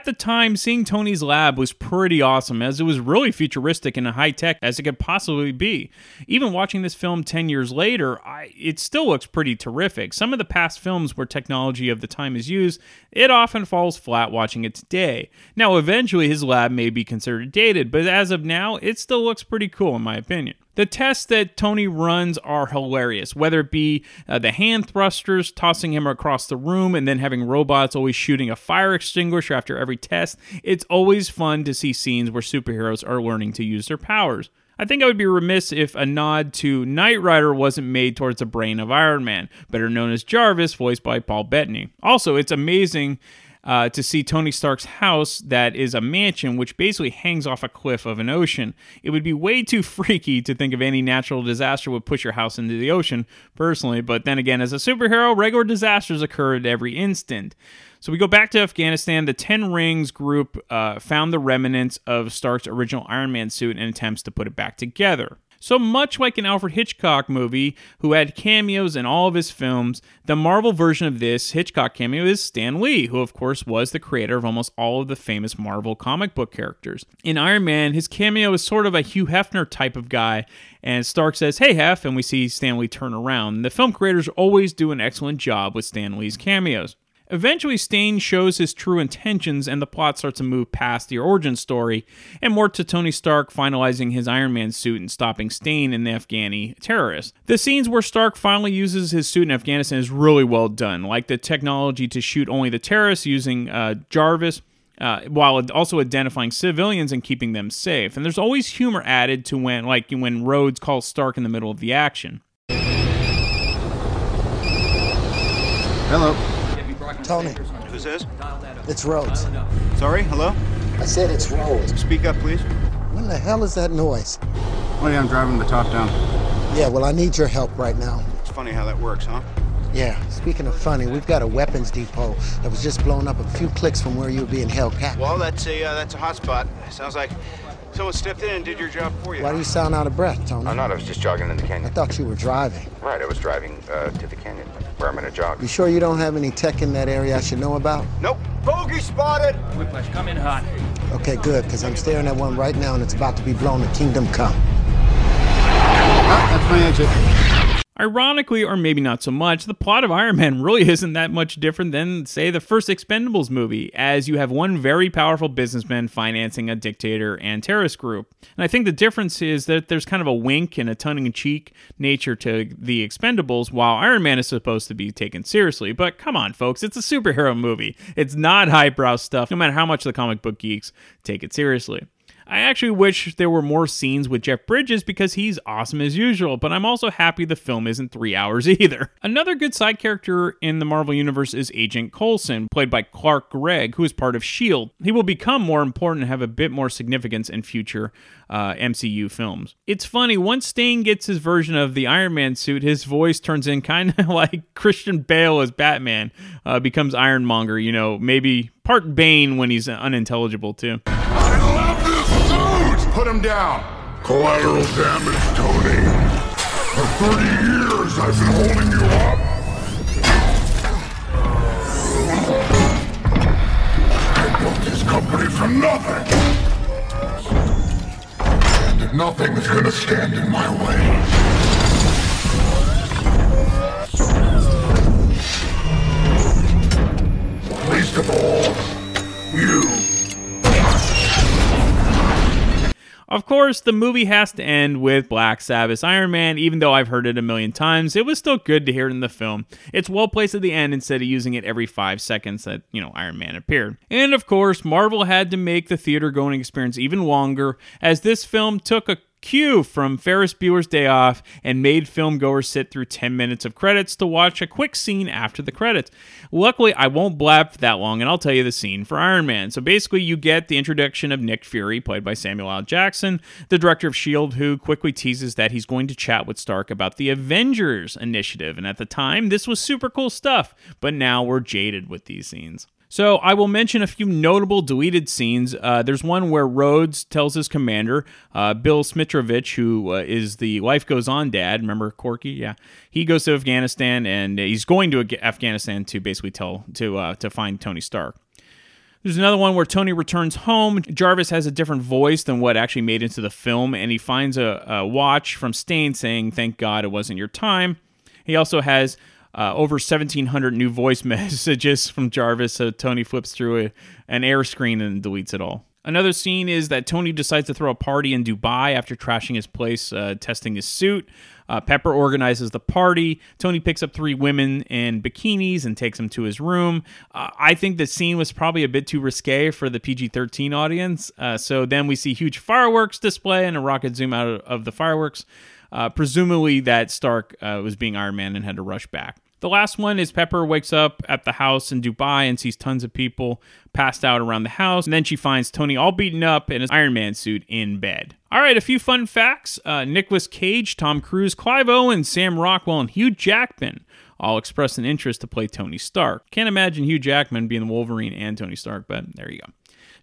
At the time, seeing Tony's lab was pretty awesome, as it was really futuristic and high tech as it could possibly be. Even watching this film 10 years later, I, it still looks pretty terrific. Some of the past films where technology of the time is used, it often falls flat watching it today. Now, eventually, his lab may be considered dated, but as of now, it still looks pretty cool, in my opinion. The tests that Tony runs are hilarious, whether it be uh, the hand thrusters tossing him across the room and then having robots always shooting a fire extinguisher after every test. It's always fun to see scenes where superheroes are learning to use their powers. I think I would be remiss if a nod to Knight Rider wasn't made towards the brain of Iron Man, better known as Jarvis, voiced by Paul Bettany. Also, it's amazing uh, to see Tony Stark's house that is a mansion which basically hangs off a cliff of an ocean. It would be way too freaky to think of any natural disaster would push your house into the ocean, personally, but then again, as a superhero, regular disasters occur at every instant. So we go back to Afghanistan. The Ten Rings group uh, found the remnants of Stark's original Iron Man suit and attempts to put it back together. So much like an Alfred Hitchcock movie, who had cameos in all of his films, the Marvel version of this Hitchcock cameo is Stan Lee, who of course was the creator of almost all of the famous Marvel comic book characters. In Iron Man, his cameo is sort of a Hugh Hefner type of guy, and Stark says, Hey Hef, and we see Stan Lee turn around. The film creators always do an excellent job with Stan Lee's cameos. Eventually, Stane shows his true intentions, and the plot starts to move past the origin story and more to Tony Stark finalizing his Iron Man suit and stopping Stane and the Afghani terrorists. The scenes where Stark finally uses his suit in Afghanistan is really well done, like the technology to shoot only the terrorists using uh, Jarvis. Uh, while also identifying civilians and keeping them safe, and there's always humor added to when, like when Rhodes calls Stark in the middle of the action. Hello. Tony, Who's this? it's Rhodes. Sorry, hello? I said it's Rhodes. Speak up, please. When the hell is that noise? Oh, yeah, I'm driving the top down. Yeah, well, I need your help right now. It's funny how that works, huh? Yeah, speaking of funny, we've got a weapons depot that was just blown up a few clicks from where you were being held captive. Well, that's a uh, that's a hot spot. Sounds like someone stepped in and did your job for you. Why do you sound out of breath, Tony? I'm not. I was just jogging in the canyon. I thought you were driving. Right. I was driving uh, to the canyon where I'm going to jog. You sure you don't have any tech in that area I should know about? Nope. Bogey spotted. Whiplash, come in hot. Okay, good, because I'm staring at one right now and it's about to be blown to Kingdom Come. Ah, that's my exit. Ironically, or maybe not so much, the plot of Iron Man really isn't that much different than, say, the first Expendables movie, as you have one very powerful businessman financing a dictator and terrorist group. And I think the difference is that there's kind of a wink and a tongue in cheek nature to the Expendables, while Iron Man is supposed to be taken seriously. But come on, folks, it's a superhero movie. It's not highbrow stuff, no matter how much the comic book geeks take it seriously. I actually wish there were more scenes with Jeff Bridges because he's awesome as usual, but I'm also happy the film isn't three hours either. Another good side character in the Marvel Universe is Agent Coulson, played by Clark Gregg, who is part of S.H.I.E.L.D. He will become more important and have a bit more significance in future uh, MCU films. It's funny, once Stane gets his version of the Iron Man suit, his voice turns in kind of like Christian Bale as Batman, uh, becomes Ironmonger, you know, maybe part Bane when he's unintelligible too. Put him down. Collateral damage, Tony. For 30 years, I've been holding you up. I built this company for nothing. And nothing is gonna stand in my way. Least of all, you. Of course, the movie has to end with Black Sabbath's Iron Man, even though I've heard it a million times. It was still good to hear it in the film. It's well placed at the end instead of using it every five seconds that, you know, Iron Man appeared. And of course, Marvel had to make the theater going experience even longer, as this film took a cue from Ferris Bueller's Day Off and made filmgoers sit through 10 minutes of credits to watch a quick scene after the credits. Luckily, I won't blab for that long and I'll tell you the scene for Iron Man. So basically, you get the introduction of Nick Fury, played by Samuel L. Jackson, the director of S.H.I.E.L.D., who quickly teases that he's going to chat with Stark about the Avengers initiative. And at the time, this was super cool stuff, but now we're jaded with these scenes. So I will mention a few notable deleted scenes. Uh, there's one where Rhodes tells his commander, uh, Bill Smitrovich, who uh, is the Life Goes On dad. Remember Corky? Yeah, he goes to Afghanistan and he's going to Afghanistan to basically tell to uh, to find Tony Stark. There's another one where Tony returns home. Jarvis has a different voice than what actually made into the film, and he finds a, a watch from Stane saying, "Thank God it wasn't your time." He also has uh, over 1,700 new voice messages from Jarvis, so Tony flips through a, an air screen and deletes it all. Another scene is that Tony decides to throw a party in Dubai after trashing his place, uh, testing his suit. Uh, Pepper organizes the party. Tony picks up three women in bikinis and takes them to his room. Uh, I think the scene was probably a bit too risque for the PG 13 audience. Uh, so then we see huge fireworks display and a rocket zoom out of, of the fireworks. Uh, presumably that Stark uh, was being Iron Man and had to rush back. The last one is Pepper wakes up at the house in Dubai and sees tons of people passed out around the house. And then she finds Tony all beaten up in his Iron Man suit in bed. All right, a few fun facts uh, Nicolas Cage, Tom Cruise, Clive Owen, Sam Rockwell, and Hugh Jackman all expressed an interest to play Tony Stark. Can't imagine Hugh Jackman being the Wolverine and Tony Stark, but there you go.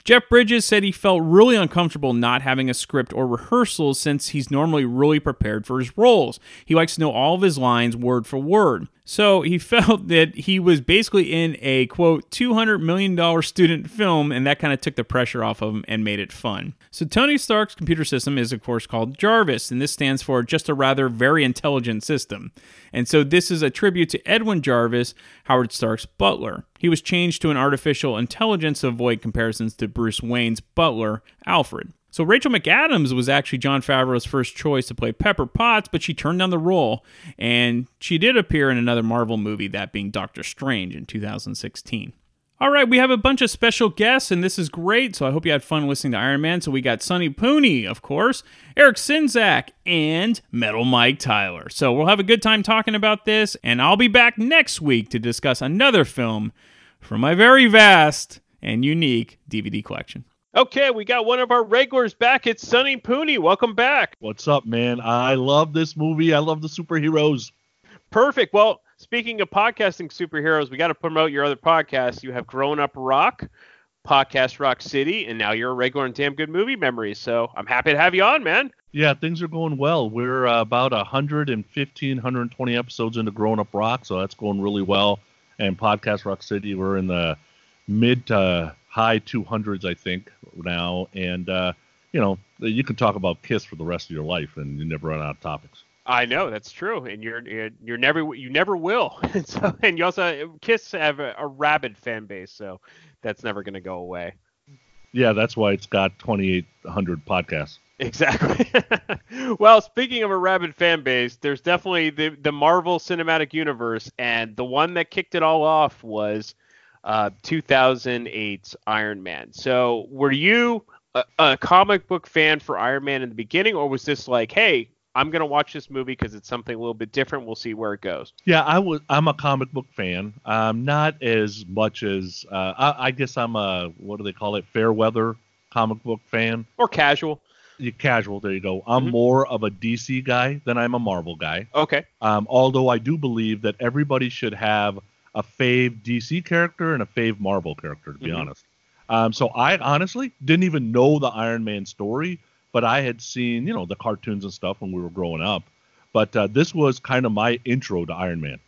Jeff Bridges said he felt really uncomfortable not having a script or rehearsals since he's normally really prepared for his roles. He likes to know all of his lines word for word. So he felt that he was basically in a quote $200 million student film, and that kind of took the pressure off of him and made it fun. So Tony Stark's computer system is, of course, called Jarvis, and this stands for just a rather very intelligent system. And so this is a tribute to Edwin Jarvis, Howard Stark's butler. He was changed to an artificial intelligence to avoid comparisons to Bruce Wayne's butler, Alfred. So Rachel McAdams was actually Jon Favreau's first choice to play Pepper Potts, but she turned down the role, and she did appear in another Marvel movie, that being Doctor Strange in 2016. All right, we have a bunch of special guests, and this is great. So I hope you had fun listening to Iron Man. So we got Sonny Pooney, of course, Eric Sinzak, and Metal Mike Tyler. So we'll have a good time talking about this, and I'll be back next week to discuss another film from my very vast and unique DVD collection. Okay, we got one of our regulars back. It's Sonny Pooney. Welcome back. What's up, man? I love this movie. I love the superheroes. Perfect. Well, speaking of podcasting superheroes, we got to promote your other podcast. You have Grown Up Rock, Podcast Rock City, and now you're a regular in Damn Good Movie Memories. So I'm happy to have you on, man. Yeah, things are going well. We're uh, about 115, 120 episodes into Grown Up Rock, so that's going really well. And Podcast Rock City, we're in the mid to high 200s, I think, now. And, uh, you know, you can talk about Kiss for the rest of your life and you never run out of topics. I know that's true, and you're you're, you're never you never will. and, so, and you also Kiss have a, a rabid fan base, so that's never going to go away. Yeah, that's why it's got 2,800 podcasts. Exactly. well, speaking of a rabid fan base, there's definitely the the Marvel Cinematic Universe, and the one that kicked it all off was uh, 2008's Iron Man. So, were you a, a comic book fan for Iron Man in the beginning, or was this like, hey, I'm gonna watch this movie because it's something a little bit different. We'll see where it goes. Yeah, I was. I'm a comic book fan. Um, not as much as uh, I, I guess I'm a what do they call it? Fair weather comic book fan or casual. You casual. There you go. I'm Mm-hmm. more of a DC guy than I'm a Marvel guy. Okay. Um, although I do believe that everybody should have a fave DC character and a fave Marvel character. To be Mhm. honest. Um, so I honestly didn't even know the Iron Man story, but I had seen you know the cartoons and stuff when we were growing up. But uh, this was kind of my intro to Iron Man.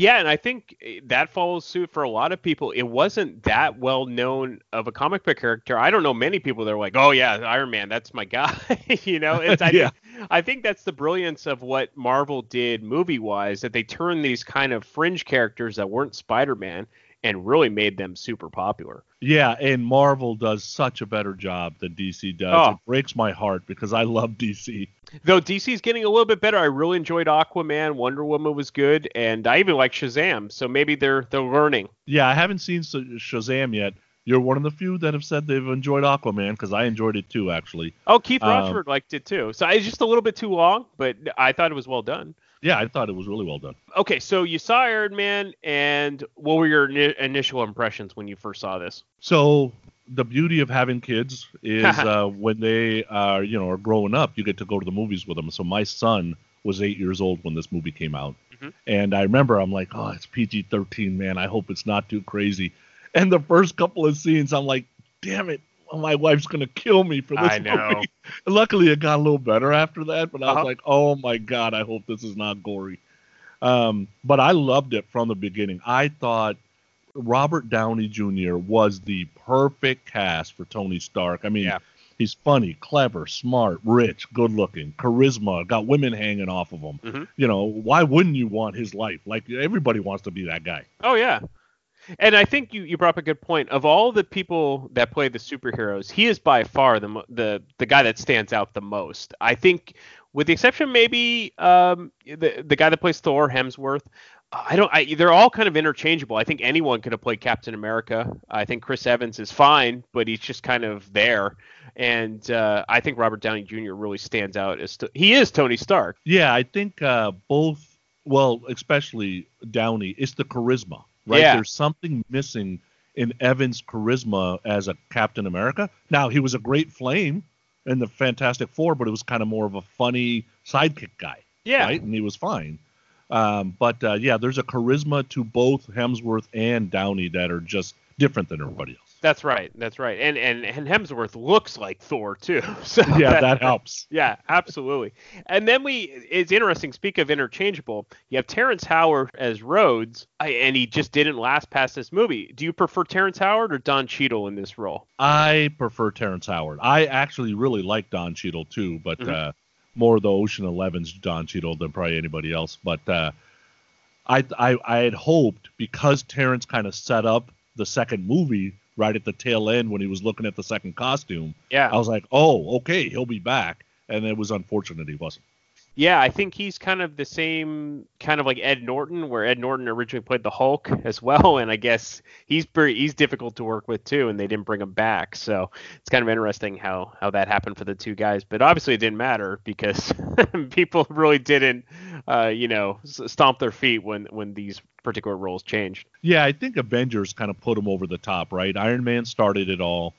Yeah, and I think eh, that follows suit for a lot of people. It wasn't that well known of a comic book character. I don't know many people that are like, "Oh yeah, Iron Man, that's my guy." you know, it's I, Yeah. think, I think that's the brilliance of what Marvel did movie-wise that they turned these kind of fringe characters that weren't Spider-Man and really made them super popular. Yeah, and Marvel does such a better job than DC does. Oh. It breaks my heart because I love DC. Though DC's getting a little bit better. I really enjoyed Aquaman, Wonder Woman was good, and I even like Shazam. So maybe they're they're learning. Yeah, I haven't seen Shazam yet. You're one of the few that have said they've enjoyed Aquaman because I enjoyed it too, actually. Oh, Keith Um, Rochford liked it too. So it's just a little bit too long, but I thought it was well done. Yeah, I thought it was really well done. Okay, so you saw Iron Man, and what were your ini- initial impressions when you first saw this? So the beauty of having kids is uh, when they are, you know, are growing up, you get to go to the movies with them. So my son was eight years old when this movie came out, Mhm. and I remember I'm like, oh, it's PG-13, man. I hope it's not too crazy. And the first couple of scenes, I'm like, damn it, my wife's gonna kill me for this I know. movie. Luckily, it got a little better after that, but I Uh-huh. was like, oh my god, I hope this is not gory. Um, but I loved it from the beginning. I thought Robert Downey Jr. was the perfect cast for Tony Stark. I mean, Yeah. he's funny, clever, smart, rich, good looking, charisma, got women hanging off of him. Mhm. You know, why wouldn't you want his life? Like everybody wants to be that guy. Oh yeah. And I think you, you brought up a good point. Of all the people that play the superheroes, he is by far the the the guy that stands out the most. I think, with the exception maybe um, the the guy that plays Thor, Hemsworth. I don't. I, they're all kind of interchangeable. I think anyone could have played Captain America. I think Chris Evans is fine, but he's just kind of there. And uh, I think Robert Downey Jr. really stands out as to, he is Tony Stark. Yeah, I think uh, both, well, especially Downey, it's the charisma, right? Yeah. There's something missing in Evans' charisma as a Captain America. Now, he was a great flame in the Fantastic Four, but it was kind of more of a funny sidekick guy. Yeah. Right? And he was fine. Um, but uh, yeah, there's a charisma to both Hemsworth and Downey that are just different than everybody else. That's right. That's right. And and and Hemsworth looks like Thor too. So Yeah, that helps. Yeah, absolutely. And then we it's interesting. Speak of interchangeable, you have Terrence Howard as Rhodes, and he just didn't last past this movie. Do you prefer Terrence Howard or Don Cheadle in this role? I prefer Terrence Howard. I actually really like Don Cheadle too, but Mhm. uh, more the Ocean Eleven's Don Cheadle than probably anybody else. But uh, I, I I had hoped because Terrence kind of set up the second movie right at the tail end when he was looking at the second costume. Yeah. I was like, oh, okay, he'll be back, and it was unfortunate he wasn't. Yeah, I think he's kind of the same kind of like Ed Norton, where Ed Norton originally played the Hulk as well, and I guess he's pretty he's difficult to work with too, and they didn't bring him back. So it's kind of interesting how how that happened for the two guys. But obviously it didn't matter because people really didn't, uh, you know, stomp their feet when when these particular roles changed. Yeah, I think Avengers kind of put them over the top, right? Iron Man started it all.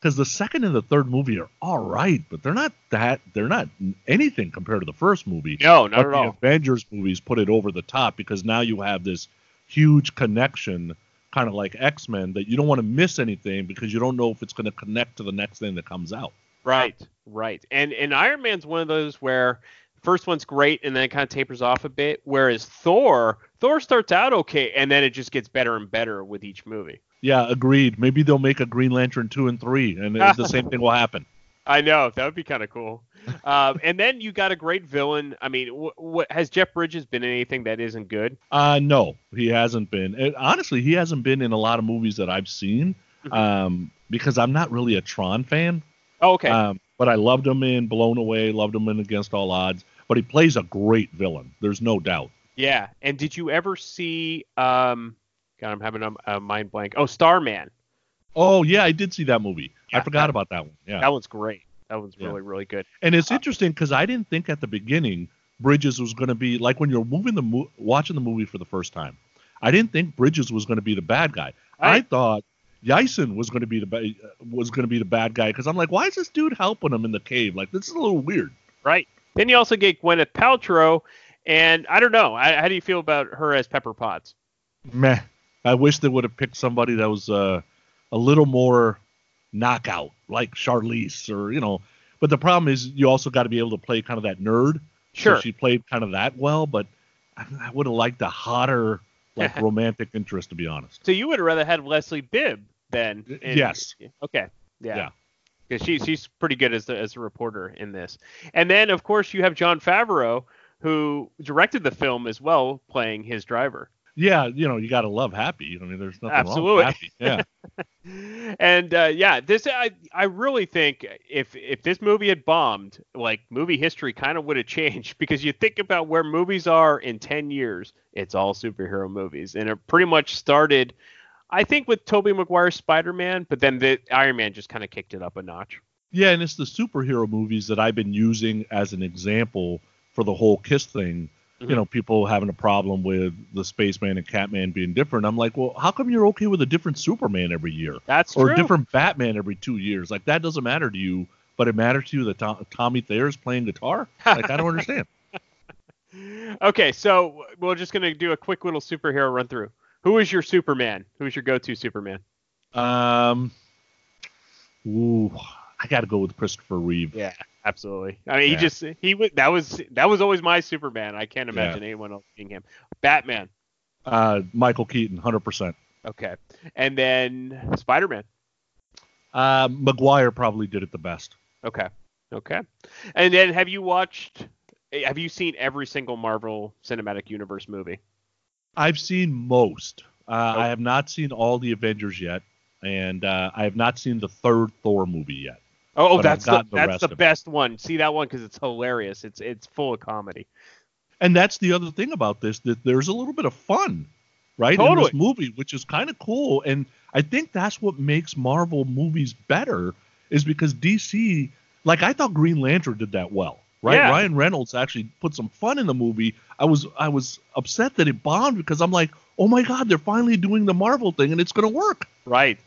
Because the second and the third movie are all right, but they're not that they're not anything compared to the first movie. No, not But at the all. Avengers movies put it over the top because now you have this huge connection, kind of like X Men, that you don't want to miss anything because you don't know if it's going to connect to the next thing that comes out. Right, right. And and Iron Man's one of those where first one's great and then it kind of tapers off a bit. Whereas Thor, Thor starts out okay and then it just gets better and better with each movie. Yeah, agreed. Maybe they'll make a Green Lantern two and three, and the same thing will happen. I know that would be kind of cool. Um, and then you got a great villain. I mean, wh- what has Jeff Bridges been in anything that isn't good? Uh no, he hasn't been. And honestly, he hasn't been in a lot of movies that I've seen. Um, because I'm not really a Tron fan. Oh, okay. Um, but I loved him in Blown Away, loved him in Against All Odds. But he plays a great villain. There's no doubt. yeah. And did you ever see? Um, God, I'm having a, a mind blank. Oh, Starman. Oh yeah, I did see that movie. I forgot that- about that one. Yeah. That one's great. That one's Yeah. really really good. And it's interesting because I didn't think at the beginning Bridges was going to be like when you're moving the mo- watching the movie for the first time. I didn't think Bridges was going to be the bad guy. I Right. thought Yinsen was going to be the ba- was going to be the bad guy because I'm like, why is this dude helping him in the cave? Like this is a little weird. Right. Then you also get Gwyneth Paltrow, and I don't know. I, how do you feel about her as Pepper Potts? Meh. I wish they would have picked somebody that was uh, a little more knockout, like Charlize, or you know. But the problem is, you also got to be able to play kind of that nerd. Sure. So she played kind of that well, but I, I would have liked a hotter, like romantic interest, to be honest. So you would have rather had Leslie Bibb then? in- yes. Okay. Yeah. Yeah. Because she she's pretty good as the, as a reporter in this. And then of course you have Jon Favreau who directed the film as well, playing his driver. Yeah, you know, you got to love Happy. I mean, there's nothing Absolutely. wrong with Happy. Yeah. and uh, yeah, this I I really think if if this movie had bombed, like movie history kind of would have changed because you think about where movies are in 10 years, it's all superhero movies and it pretty much started I think with Tobey Maguire's Spider-Man, but then the Iron Man just kind of kicked it up a notch. Yeah, and it's the superhero movies that I've been using as an example for the whole Kiss thing. Mhm. You know, people having a problem with the Spaceman and Catman being different. I'm like, well, how come you're okay with a different Superman every year? That's or true. a different Batman every two years? Like that doesn't matter to you, but it matters to you that Tom, Tommy Thayer's playing guitar. Like I don't understand. Okay, so we're just gonna do a quick little superhero run through. Who is your Superman? Who is your go-to Superman? Um, ooh, I got to go with Christopher Reeve. Yeah, absolutely. I mean, he just he was that was that was always my Superman. I can't Yeah. imagine anyone else being him. Batman. Uh, Michael Keaton, hundred percent. Okay, and then Spider-Man. Uh, Maguire probably did it the best. Okay, okay. And then have you watched? Have you seen every single Marvel Cinematic Universe movie? I've seen most. Uh, Oh. I have not seen all the Avengers yet, and uh, I have not seen the third Thor movie yet. Oh, oh that's the, the that's the of it. best one. See that one because it's hilarious. It's it's full of comedy. And that's the other thing about this that there's a little bit of fun, right, in this movie, which is kind of cool. And I think that's what makes Marvel movies better, is because DC, like I thought Green Lantern did that well, right? Yeah. Ryan Reynolds actually put some fun in the movie. I was I was upset that it bombed because I'm like, oh my god, they're finally doing the Marvel thing and it's gonna work. Right.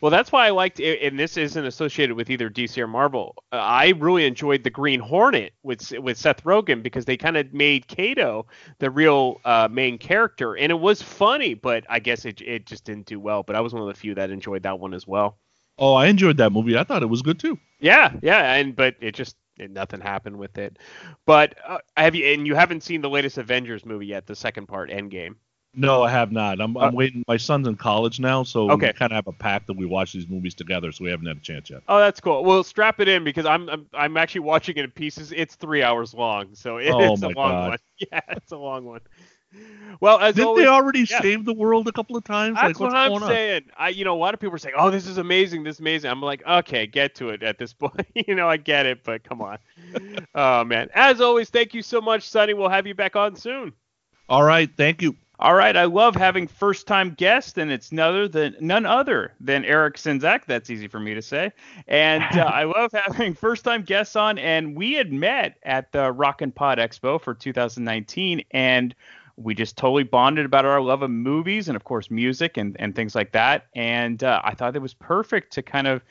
Well, that's why I liked, and this isn't associated with either DC or Marvel. Uh, I really enjoyed the Green Hornet with with Seth Rogen because they kind of made Kato the real uh, main character, and it was funny, but I guess it it just didn't do well. But I was one of the few that enjoyed that one as well. Oh, I enjoyed that movie. I thought it was good too. Yeah, yeah, and but it just it, nothing happened with it. But uh, have you and you haven't seen the latest Avengers movie yet, the second part, Endgame? No, I have not. I'm, I'm waiting. My son's in college now, so Uh, Okay. we kind of have a pact that we watch these movies together. So we haven't had a chance yet. Oh, that's cool. Well, strap it in because I'm I'm, I'm actually watching it in pieces. It's three hours long, so it- Oh it's a long God. one. Yeah, it's a long one. Well, as Didn't always, they already yeah, save the world a couple of times? That's like, what's what I'm going on? saying. I, you know, a lot of people are saying, "Oh, this is amazing, this is amazing." I'm like, okay, get to it at this point. you know, I get it, but come on. oh man. As always, thank you so much, Sonny. We'll have you back on soon. All right, thank you. All right, I love having first-time guests, and it's none other than none other than Eric Sinzak. That's easy for me to say. And uh, I love having first-time guests on. And we had met at the Rock and Pod Expo for 2019, and we just totally bonded about our love of movies and, of course, music and and things like that. And uh, I thought it was perfect to kind of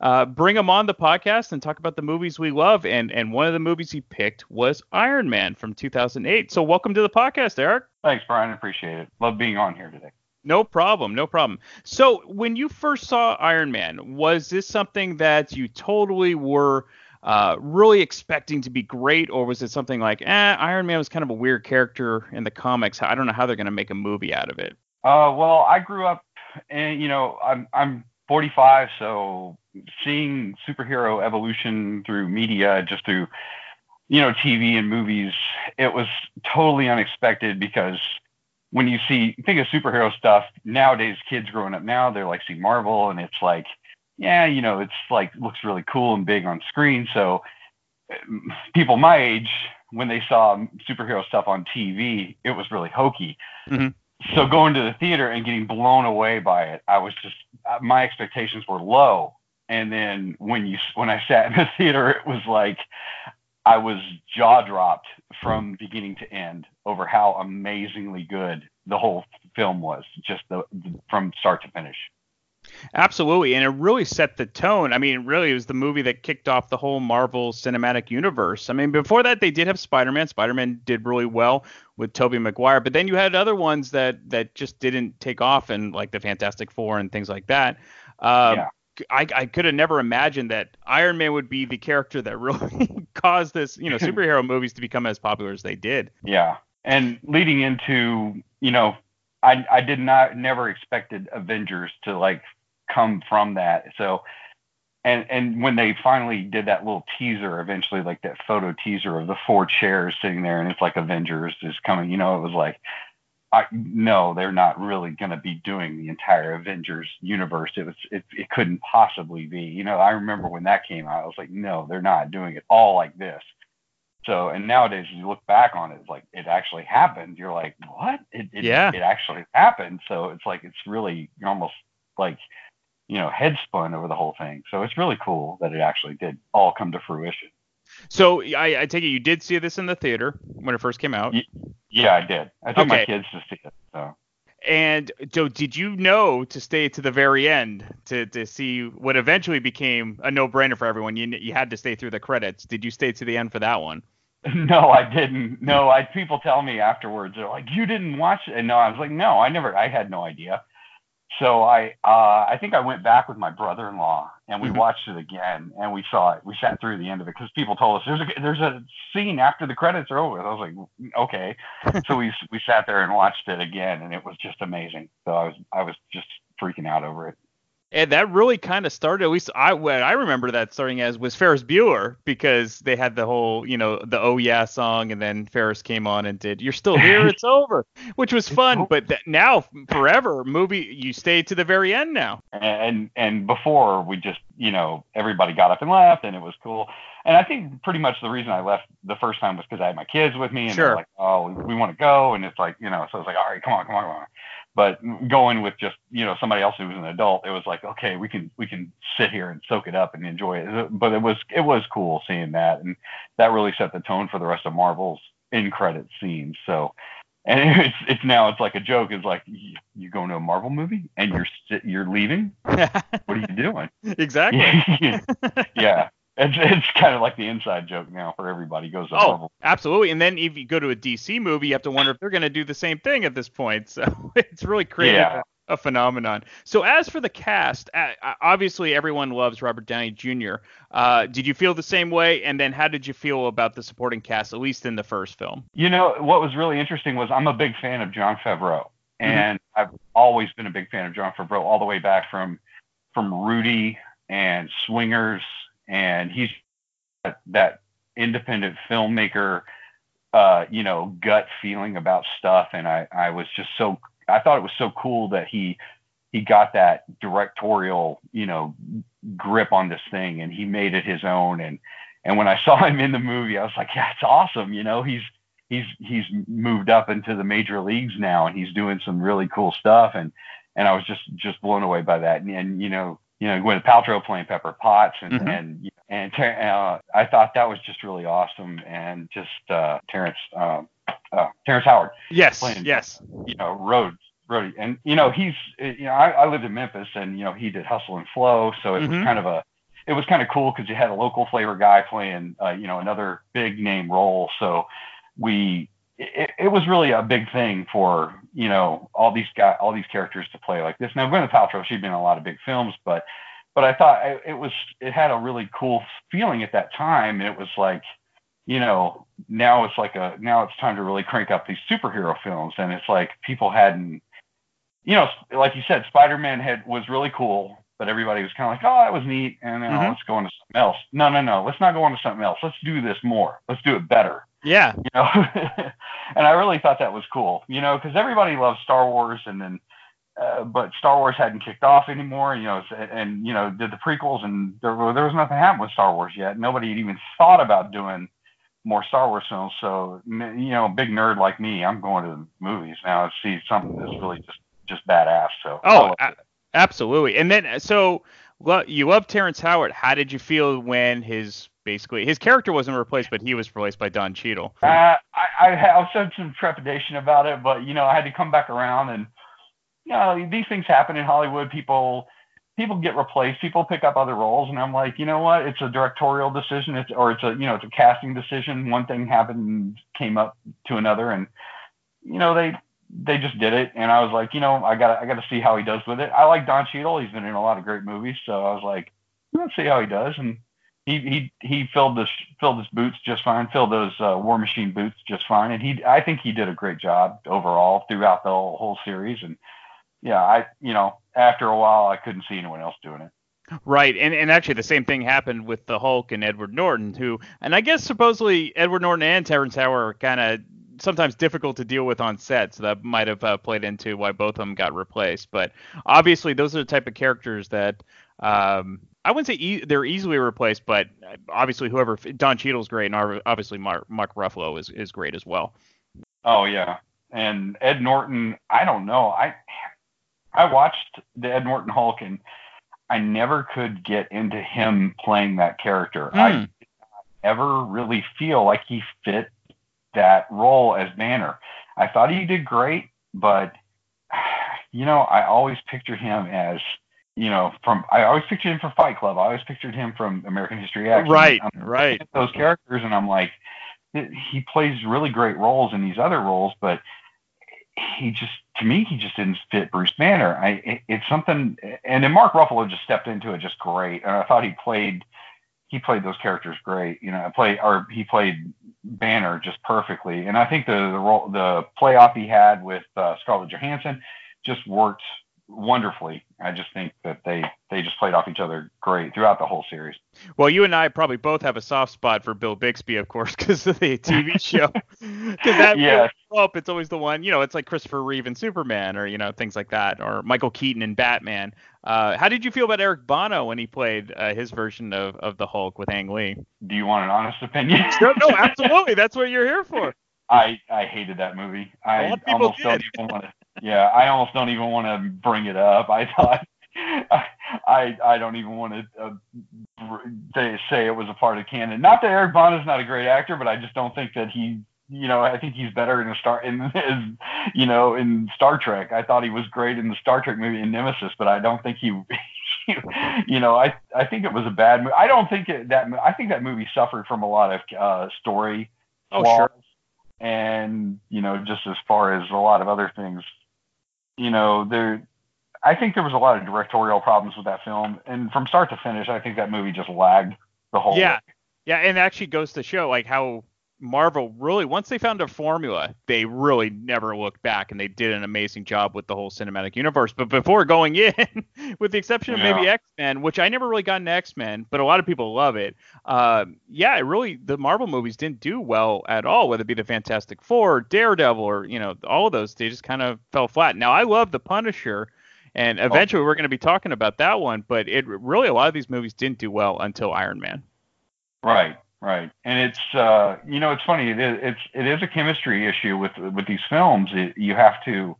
uh, bring him on the podcast and talk about the movies we love. And and one of the movies he picked was Iron Man from 2008. So welcome to the podcast, Eric. Thanks, Brian. Appreciate it. Love being on here today. No problem, no problem. So, when you first saw Iron Man, was this something that you totally were uh, really expecting to be great, or was it something like, eh, Iron Man was kind of a weird character in the comics? I don't know how they're going to make a movie out of it. Uh, well, I grew up, and you know, I'm I'm 45, so seeing superhero evolution through media, just through you know TV and movies, it was totally unexpected because when you see think of superhero stuff nowadays, kids growing up now, they're like see Marvel, and it's like, yeah, you know, it's like looks really cool and big on screen, so um, people my age when they saw superhero stuff on TV, it was really hokey. Mhm. so going to the theater and getting blown away by it, I was just uh, my expectations were low. And then when you when I sat in the theater, it was like I was jaw dropped from beginning to end over how amazingly good the whole film was, just the from start to finish. Absolutely, and it really set the tone. I mean, really, it was the movie that kicked off the whole Marvel Cinematic Universe. I mean, before that, they did have Spider-Man. Spider-Man did really well with Tobey Maguire, but then you had other ones that that just didn't take off, and like the Fantastic Four and things like that. Um, yeah. I, I could have never imagined that Iron Man would be the character that really caused this, you know, superhero movies to become as popular as they did. Yeah, and leading into, you know, I I did not never expected Avengers to like come from that. So, and and when they finally did that little teaser, eventually like that photo teaser of the four chairs sitting there, and it's like Avengers is coming. You know, it was like, I no, they're not really going to be doing the entire Avengers universe. It was it, it couldn't possibly be. You know, I remember when that came out, I was like, no, they're not doing it all like this. So, and nowadays, you look back on it, it's like it actually happened. You're like, what? It, it, yeah. it actually happened. So it's like it's really almost like you know, head spun over the whole thing. So it's really cool that it actually did all come to fruition. So I, I take it you did see this in the theater when it first came out. Yeah, I did. I took okay. my kids to see it. So. And so, did you know to stay to the very end to, to see what eventually became a no-brainer for everyone? You you had to stay through the credits. Did you stay to the end for that one? No, I didn't. No, I people tell me afterwards they're like, "You didn't watch it," and no, I was like, "No, I never. I had no idea." So I uh, I think I went back with my brother-in-law and we mm-hmm. watched it again and we saw it. We sat through the end of it because people told us there's a there's a scene after the credits are over. I was like, okay. so we we sat there and watched it again and it was just amazing. So I was I was just freaking out over it. And that really kind of started, at least I what I remember that starting as was Ferris Bueller because they had the whole, you know, the Oh Yeah song, and then Ferris came on and did You're Still Here, It's Over, which was fun. But that, now, forever, movie, you stay to the very end now. And and before we just, you know, everybody got up and left, and it was cool. And I think pretty much the reason I left the first time was because I had my kids with me, and sure. like, oh, we want to go, and it's like, you know, so I was like, all right, come on, come on, come on. But going with just you know somebody else who was an adult, it was like okay, we can we can sit here and soak it up and enjoy it. But it was it was cool seeing that, and that really set the tone for the rest of Marvel's in credit scenes. So, and it's it's now it's like a joke. It's like you, you going to a Marvel movie and you're you're leaving. what are you doing? Exactly. yeah it's it's kind of like the inside joke now for everybody goes oh, Marvel. absolutely. And then if you go to a DC movie, you have to wonder if they're going to do the same thing at this point. So it's really created yeah. a, a, phenomenon. So as for the cast, obviously everyone loves Robert Downey Jr. Uh, did you feel the same way? And then how did you feel about the supporting cast, at least in the first film? You know, what was really interesting was I'm a big fan of Jon Favreau, mm-hmm. and mm-hmm. I've always been a big fan of Jon Favreau all the way back from from Rudy and Swingers and he's that independent filmmaker, uh, you know, gut feeling about stuff. And I, I was just so, I thought it was so cool that he, he got that directorial, you know, grip on this thing and he made it his own. And, and when I saw him in the movie, I was like, yeah, it's awesome. You know, he's, he's, he's moved up into the major leagues now and he's doing some really cool stuff. And, and I was just, just blown away by that. And, and you know, you know, Gwyneth Paltrow playing Pepper Potts, and mm-hmm. and and uh, I thought that was just really awesome, and just uh, Terrence uh, uh, Terrence Howard. Yes. Playing, yes. You know, Rhodes. Rhodey. And you know, he's you know, I, I lived in Memphis, and you know, he did Hustle and Flow, so it mm-hmm. was kind of a it was kind of cool because you had a local flavor guy playing, uh, you know, another big name role. So we it, it, was really a big thing for you know all these guys, all these characters to play like this. Now Gwyneth Paltrow, she'd been in a lot of big films, but but I thought it was it had a really cool feeling at that time. It was like you know now it's like a now it's time to really crank up these superhero films, and it's like people hadn't you know like you said, Spider Man had was really cool. But everybody was kind of like, oh, that was neat, and then mm-hmm. let's go into something else. No, no, no, let's not go into something else. Let's do this more. Let's do it better yeah. You know, and I really thought that was cool, you know, because everybody loves Star Wars and then, uh, but Star Wars hadn't kicked off anymore, you know, and, and you know, did the prequels and there, there was nothing happening with Star Wars yet. Nobody had even thought about doing more Star Wars films. So you know, a big nerd like me, I'm going to the movies now to see something that's really just just badass. So oh, absolutely. And then so well, you love Terrence Howard. How did you feel when his basically his character wasn't replaced, but he was replaced by Don Cheadle? Uh, I I some trepidation about it, but you know I had to come back around, and you know these things happen in Hollywood. People people get replaced, people pick up other roles, and I'm like, you know what? It's a directorial decision, it's or it's a you know it's a casting decision. One thing happened, came up to another, and you know they they just did it, and I was like, you know, I got I got to see how he does with it. I like Don Cheadle; he's been in a lot of great movies, so I was like, let's see how he does, and he he he filled this filled his boots just fine, filled those uh, War Machine boots just fine, and he I think he did a great job overall throughout the whole, whole series, and yeah, I you know after a while I couldn't see anyone else doing it. Right, and and actually the same thing happened with the Hulk and Edward Norton, who and I guess supposedly Edward Norton and Terrence Howard are kind of sometimes difficult to deal with on set, so that might have uh, played into why both of them got replaced. But obviously, those are the type of characters that um, I wouldn't say e- they're easily replaced, but obviously, whoever Don Cheadle's great, and obviously Mark, Mark Ruffalo is is great as well. Oh yeah, and Ed Norton, I don't know, I I watched the Ed Norton Hulk and I never could get into him playing that character. Mm. I ever really feel like he fit that role as Banner. I thought he did great, but you know, I always pictured him as you know, from I always pictured him from Fight Club. I always pictured him from American History X. Right, I'm right. Those characters, and I'm like, he plays really great roles in these other roles, but he just, to me, he just didn't fit Bruce Banner. I, it, it's something, and then Mark Ruffalo just stepped into it just great, and I thought he played, he played those characters great. You know, play or he played Banner just perfectly, and I think the the role, the playoff he had with uh, Scarlett Johansson just worked wonderfully. I just think that they they just played off each other great throughout the whole series. Well, you and I probably both have a soft spot for Bill Bixby, of course, because of the TV show. Because that yeah. up, it's always the one. You know, it's like Christopher Reeve and Superman, or you know things like that, or Michael Keaton and Batman. Uh, how did you feel about Eric Bana when he played uh, his version of, of the Hulk with Ang Lee? Do you want an honest opinion? no, no, absolutely. That's what you're here for. I, I hated that movie. I almost did. don't even want to yeah, I almost don't even want to bring it up. I thought I I don't even want to uh, say say it was a part of canon. Not that Eric Bana is not a great actor, but I just don't think that he you know, I think he's better in a star in his, you know, in Star Trek. I thought he was great in the Star Trek movie in Nemesis, but I don't think he, you know, I I think it was a bad movie. I don't think it, that I think that movie suffered from a lot of uh, story oh, flaws, sure. and you know, just as far as a lot of other things you know, there, I think there was a lot of directorial problems with that film, and from start to finish, I think that movie just lagged the whole. Yeah, way. yeah, and it actually goes to show like how Marvel really once they found a formula, they really never looked back, and they did an amazing job with the whole cinematic universe. But before going in, with the exception of yeah. maybe X Men, which I never really got into X Men, but a lot of people love it. Uh, yeah, it really the Marvel movies didn't do well at all, whether it be the Fantastic Four, Daredevil, or you know all of those. They just kind of fell flat. Now I love the Punisher. And oh. eventually, oh. we're going to be talking about that one, but it really a lot of these movies didn't do well until Iron Man. Right. Right, and it's uh, you know it's funny. It is, it's it is a chemistry issue with with these films. It, you have to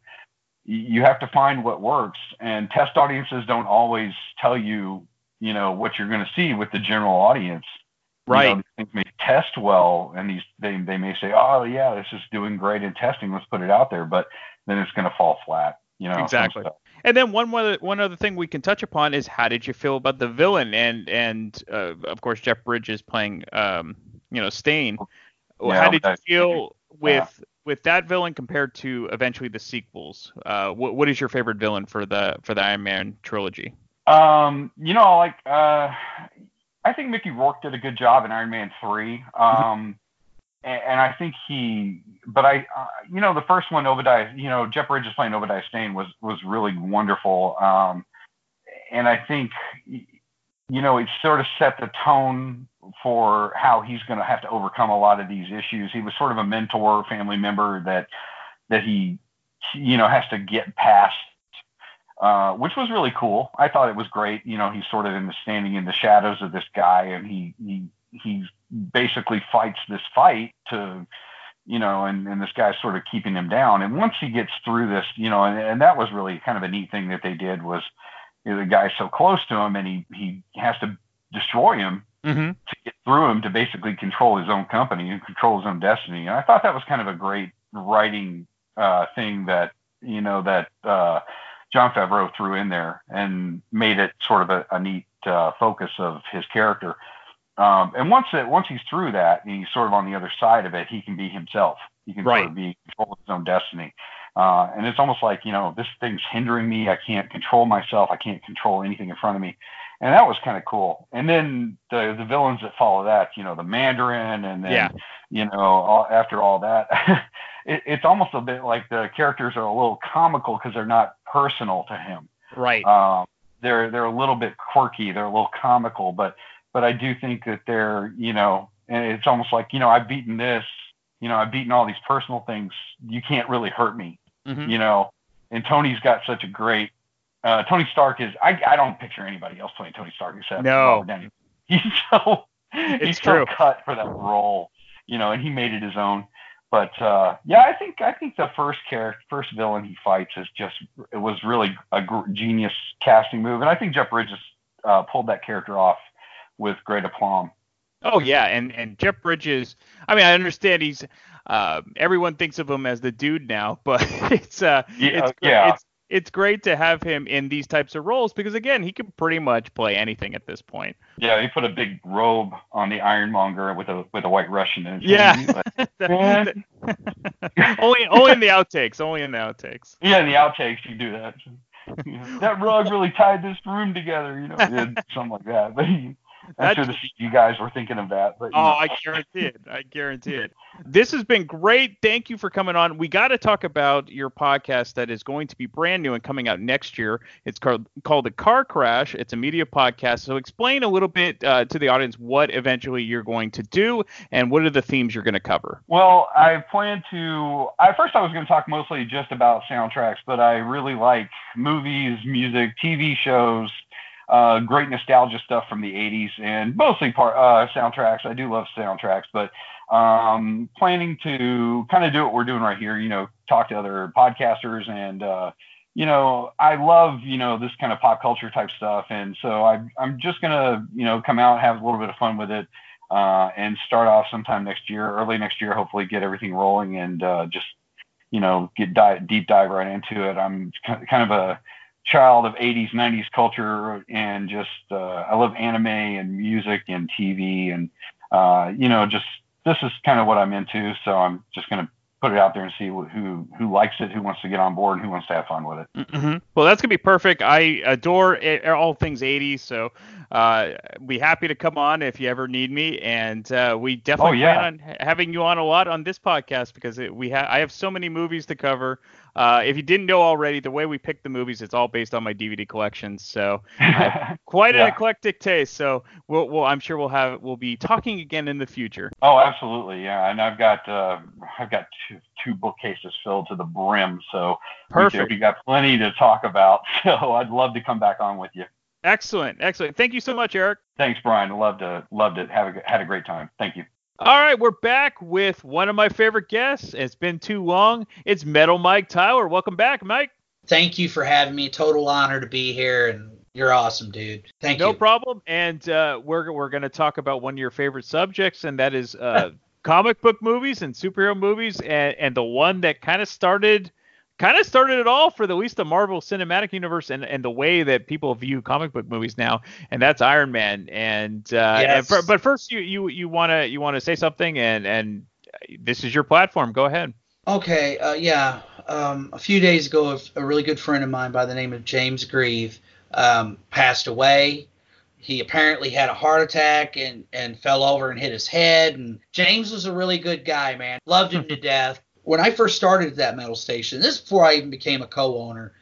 you have to find what works, and test audiences don't always tell you you know what you're going to see with the general audience. Right, you know, things may test well, and these they they may say, oh yeah, this is doing great in testing. Let's put it out there, but then it's going to fall flat. You know, exactly. And then one other, one other thing we can touch upon is how did you feel about the villain and and uh, of course Jeff Bridges playing um, you know Stane. Yeah, how did you feel with yeah. with that villain compared to eventually the sequels? Uh, what what is your favorite villain for the for the Iron Man trilogy? Um, you know, like uh, I think Mickey Rourke did a good job in Iron Man three. Um, and, I think he, but I, uh, you know, the first one, Obadiah, you know, Jeff Bridges playing Obadiah Stane was was really wonderful. Um, and I think, you know, it sort of set the tone for how he's going to have to overcome a lot of these issues. He was sort of a mentor, family member that that he, you know, has to get past uh, which was really cool. I thought it was great. You know, he's sort of in the standing in the shadows of this guy, and he he he's basically fights this fight to you know, and, and this guy's sort of keeping him down. And once he gets through this, you know, and, and that was really kind of a neat thing that they did was you know, the guy's so close to him and he, he has to destroy him mm-hmm. to get through him to basically control his own company and control his own destiny. And I thought that was kind of a great writing uh, thing that, you know, that uh, Jon Favreau threw in there and made it sort of a, a neat uh, focus of his character. Um, and once it, once he's through that, and he's sort of on the other side of it, he can be himself. He can right. sort of be control his own destiny. Uh, and it's almost like you know this thing's hindering me. I can't control myself. I can't control anything in front of me, and that was kind of cool. And then the the villains that follow that, you know, the Mandarin, and then yeah. you know all, after all that, it, it's almost a bit like the characters are a little comical because they're not personal to him. Right. Um, they're they're a little bit quirky. They're a little comical, but but I do think that they're, you know, and it's almost like, you know, I've beaten this, you know, I've beaten all these personal things. You can't really hurt me, mm-hmm. you know. And Tony's got such a great. Uh, Tony Stark is. I I don't picture anybody else playing Tony Stark except no. He's so it's he's true. so cut for that role, you know, and he made it his own. But uh, yeah, I think I think the first character, first villain he fights is just it was really a gr- genius casting move, and I think Jeff Bridges uh, pulled that character off with great aplomb. Oh yeah, and and Jeff Bridges. I mean, I understand he's. Uh, everyone thinks of him as the dude now, but it's uh, yeah, it's, yeah. it's it's great to have him in these types of roles because again, he can pretty much play anything at this point. Yeah, he put a big robe on the Ironmonger with a with a white Russian in it. Yeah. only only in the outtakes. Only in the outtakes. Yeah, in the outtakes you do that. You know, that rug really tied this room together, you know, something like that. But he, I'm sure the you guys were thinking of that. But oh, know. I guarantee it. I guarantee it. This has been great. Thank you for coming on. We got to talk about your podcast that is going to be brand new and coming out next year. It's called called the Car Crash. It's a media podcast. So explain a little bit uh, to the audience what eventually you're going to do and what are the themes you're going to cover. Well, I plan to. I first I was going to talk mostly just about soundtracks, but I really like movies, music, TV shows uh, great nostalgia stuff from the 80s and mostly part uh, soundtracks. I do love soundtracks, but um, planning to kind of do what we're doing right here. You know, talk to other podcasters and uh, you know, I love you know this kind of pop culture type stuff, and so I, I'm just gonna you know come out have a little bit of fun with it. Uh, and start off sometime next year, early next year, hopefully get everything rolling and uh, just, you know, get dive, deep dive right into it. I'm kind of a child of 80s 90s culture and just uh, i love anime and music and tv and uh, you know just this is kind of what i'm into so i'm just going to put it out there and see who who likes it who wants to get on board and who wants to have fun with it mm-hmm. well that's going to be perfect i adore it, all things 80s so uh, be happy to come on if you ever need me and uh, we definitely oh, yeah. plan on having you on a lot on this podcast because it, we have i have so many movies to cover uh, if you didn't know already, the way we pick the movies, it's all based on my DVD collection. So quite yeah. an eclectic taste. So we'll, we'll, I'm sure we'll have we'll be talking again in the future. Oh, absolutely, yeah. And I've got uh, I've got two, two bookcases filled to the brim, so perfect. We, we got plenty to talk about. So I'd love to come back on with you. Excellent, excellent. Thank you so much, Eric. Thanks, Brian. Loved to loved it. Have a, had a great time. Thank you. All right, we're back with one of my favorite guests. It's been too long. It's Metal Mike Tyler. Welcome back, Mike. Thank you for having me. Total honor to be here, and you're awesome, dude. Thank no you. No problem. And uh, we're we're going to talk about one of your favorite subjects, and that is uh, comic book movies and superhero movies, and, and the one that kind of started kind of started it all for the, at least the Marvel Cinematic Universe and, and the way that people view comic book movies now, and that's Iron Man. And, uh, yes. and but first, you you you wanna you wanna say something, and and this is your platform. Go ahead. Okay. Uh, yeah. Um, a few days ago, a really good friend of mine by the name of James Grieve um, passed away. He apparently had a heart attack and, and fell over and hit his head. And James was a really good guy, man. Loved him to death when I first started at that metal station, this is before I even became a co-owner,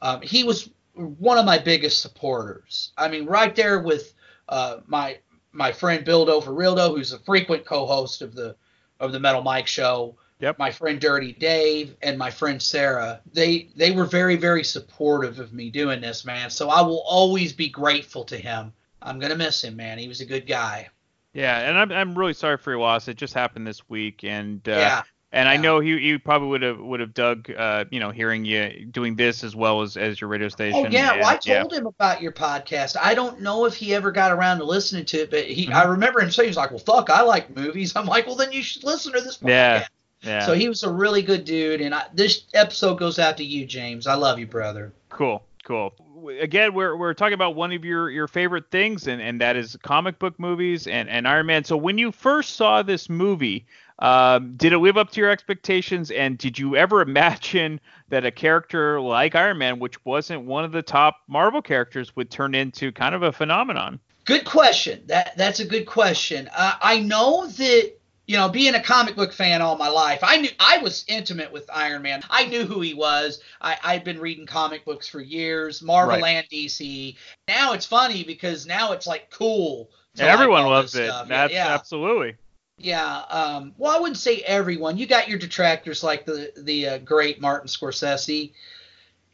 um, he was one of my biggest supporters. I mean, right there with uh, my my friend Bill Doverildo, who's a frequent co-host of the of the Metal Mike Show. Yep. My friend Dirty Dave and my friend Sarah, they they were very very supportive of me doing this, man. So I will always be grateful to him. I'm gonna miss him, man. He was a good guy. Yeah, and I'm I'm really sorry for your loss. It just happened this week, and uh, Yeah. And I know he he probably would have would have dug uh you know hearing you doing this as well as as your radio station. Oh yeah, well I and- yeah. told him about your podcast. I don't know if he ever got around to listening to it, but he Mm-hmm. I remember him saying he's like, "Well, fuck, I like movies." I'm like, "Well, then you should listen to this podcast." Yeah. Yeah. So he was a really good dude, and I, this episode goes out to you, James. I love you, brother. Cool, cool. Again, we're, we're talking about one of your, your favorite things, and, and that is comic book movies and, and Iron Man. So when you first saw this movie, um, did it live up to your expectations? And did you ever imagine that a character like Iron Man, which wasn't one of the top Marvel characters, would turn into kind of a phenomenon? Good question. That that's a good question. Uh, I know that you know, being a comic book fan all my life, I knew I was intimate with Iron Man. I knew who he was. I, I'd been reading comic books for years, Marvel Right. and DC. Now it's funny because now it's like cool. like Everyone all loves it. stuff. That's yeah. absolutely. Yeah, um, well, I wouldn't say everyone. You got your detractors like the the uh, great Martin Scorsese.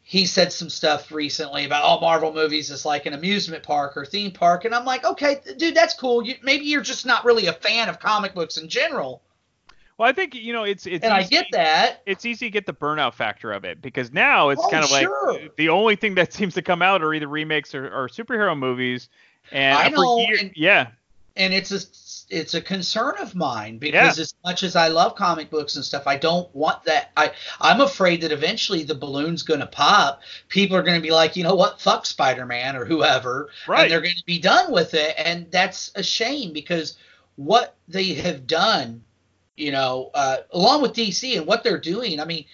He said some stuff recently about all Marvel movies is like an amusement park or theme park, and I'm like, okay, dude, that's cool. You, maybe you're just not really a fan of comic books in general. Well, I think you know it's it's And I get that. It's easy to get the burnout factor of it because now it's Oh, kind of sure. like the only thing that seems to come out are either remakes or, or superhero movies. And I know, year- and- yeah, and it's a it's a concern of mine because Yeah. as much as I love comic books and stuff, I don't want that. I I'm afraid that eventually the balloon's going to pop. People are going to be like, you know what, fuck Spider Man or whoever, Right. and they're going to be done with it, and that's a shame because what they have done, you know, uh, along with DC and what they're doing, I mean.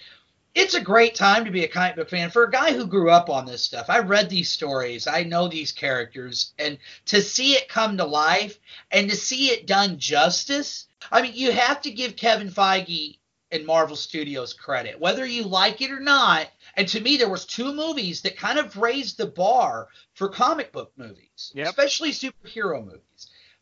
It's a great time to be a comic book fan. For a guy who grew up on this stuff, I read these stories, I know these characters, and to see it come to life and to see it done justice, I mean, you have to give Kevin Feige and Marvel Studios credit, whether you like it or not. And to me, there was two movies that kind of raised the bar for comic book movies, especially superhero movies.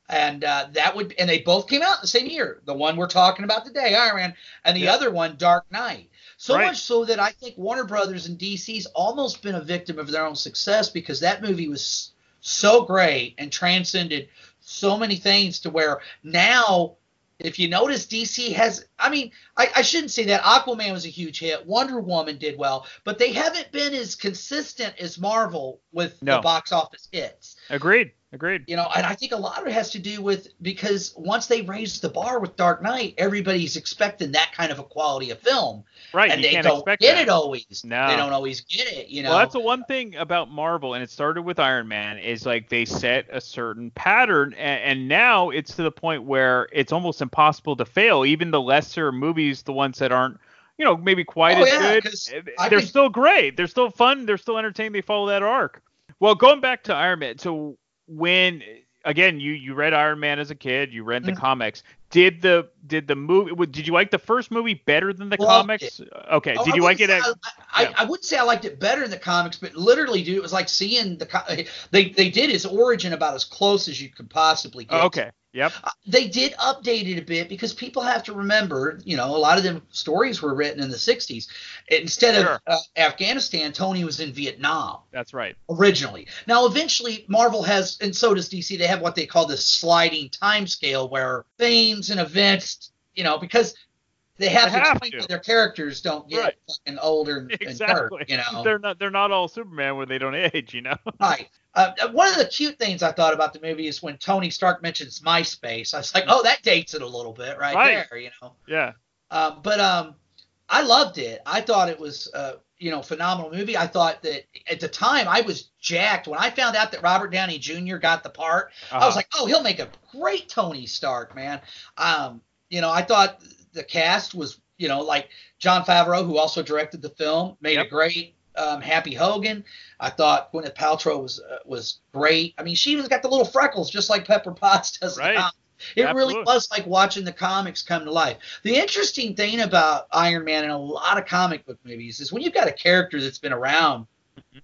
And uh, that would, and they both came out the same year. The one we're talking about today, Iron Man, and the Yep. other one, Dark Knight. So Right. much so that I think Warner Brothers and DC's almost been a victim of their own success because that movie was so great and transcended so many things to where now if you notice DC has I mean I, I shouldn't say that. Aquaman was a huge hit. Wonder Woman did well. But they haven't been as consistent as Marvel with No. the box office hits. Agreed, agreed. you know and I think a lot of it has to do with because once they raised the bar with Dark Knight everybody's expecting that kind of a quality of film Right, and they can't don't get that. it always No. they don't always get it you know Well, that's the one thing about Marvel, and it started with Iron Man, is like they set a certain pattern, and, and now it's to the point where it's almost impossible to fail. Even the lesser movies, the ones that aren't, you know, maybe quite Oh, as yeah, good, eh, they're still great. They're still fun. They're still entertaining. They follow that arc. Well, going back to Iron Man, so when again you you read Iron Man as a kid, you read the Mhm. comics. Did the did the movie? Did you like the first movie better than the Loved comics? it. Okay. Oh, Did I you like it? At, I, I, I wouldn't say I liked it better in the comics, but literally, dude, it was like seeing the they they did his origin about as close as you could possibly get. Okay. Yep. They did update it a bit because people have to remember, you know, a lot of them stories were written in the '60s. Instead Sure. of uh, Afghanistan, Tony was in Vietnam That's right. originally. Now, eventually, Marvel has, and so does DC. They have what they call this sliding time scale, where themes and events, you know, because they have They to have explain to. their characters don't get Right. fucking older and, and Exactly. you know. They're not they're not all Superman where they don't age, you know. Right. Uh, one of the cute things I thought about the movie is when Tony Stark mentions MySpace. I was like, oh, that dates it a little bit right, Right. there, you know. Yeah. Um, but um, I loved it. I thought it was, uh, you know, phenomenal movie. I thought that at the time I was jacked when I found out that Robert Downey Jr. got the part. I was Uh-huh. like, oh, he'll make a great Tony Stark, man. Um, you know, I thought the cast was, you know, like Jon Favreau, who also directed the film, made Yep. a great. Um, Happy Hogan. I thought Gwyneth Paltrow was uh, was great. I mean, she even got the little freckles, just like Pepper Potts does. Right. It really was like watching the comics come to life. The interesting thing about Iron Man in a lot of comic book movies is when you've got a character that's been around. Mm-hmm.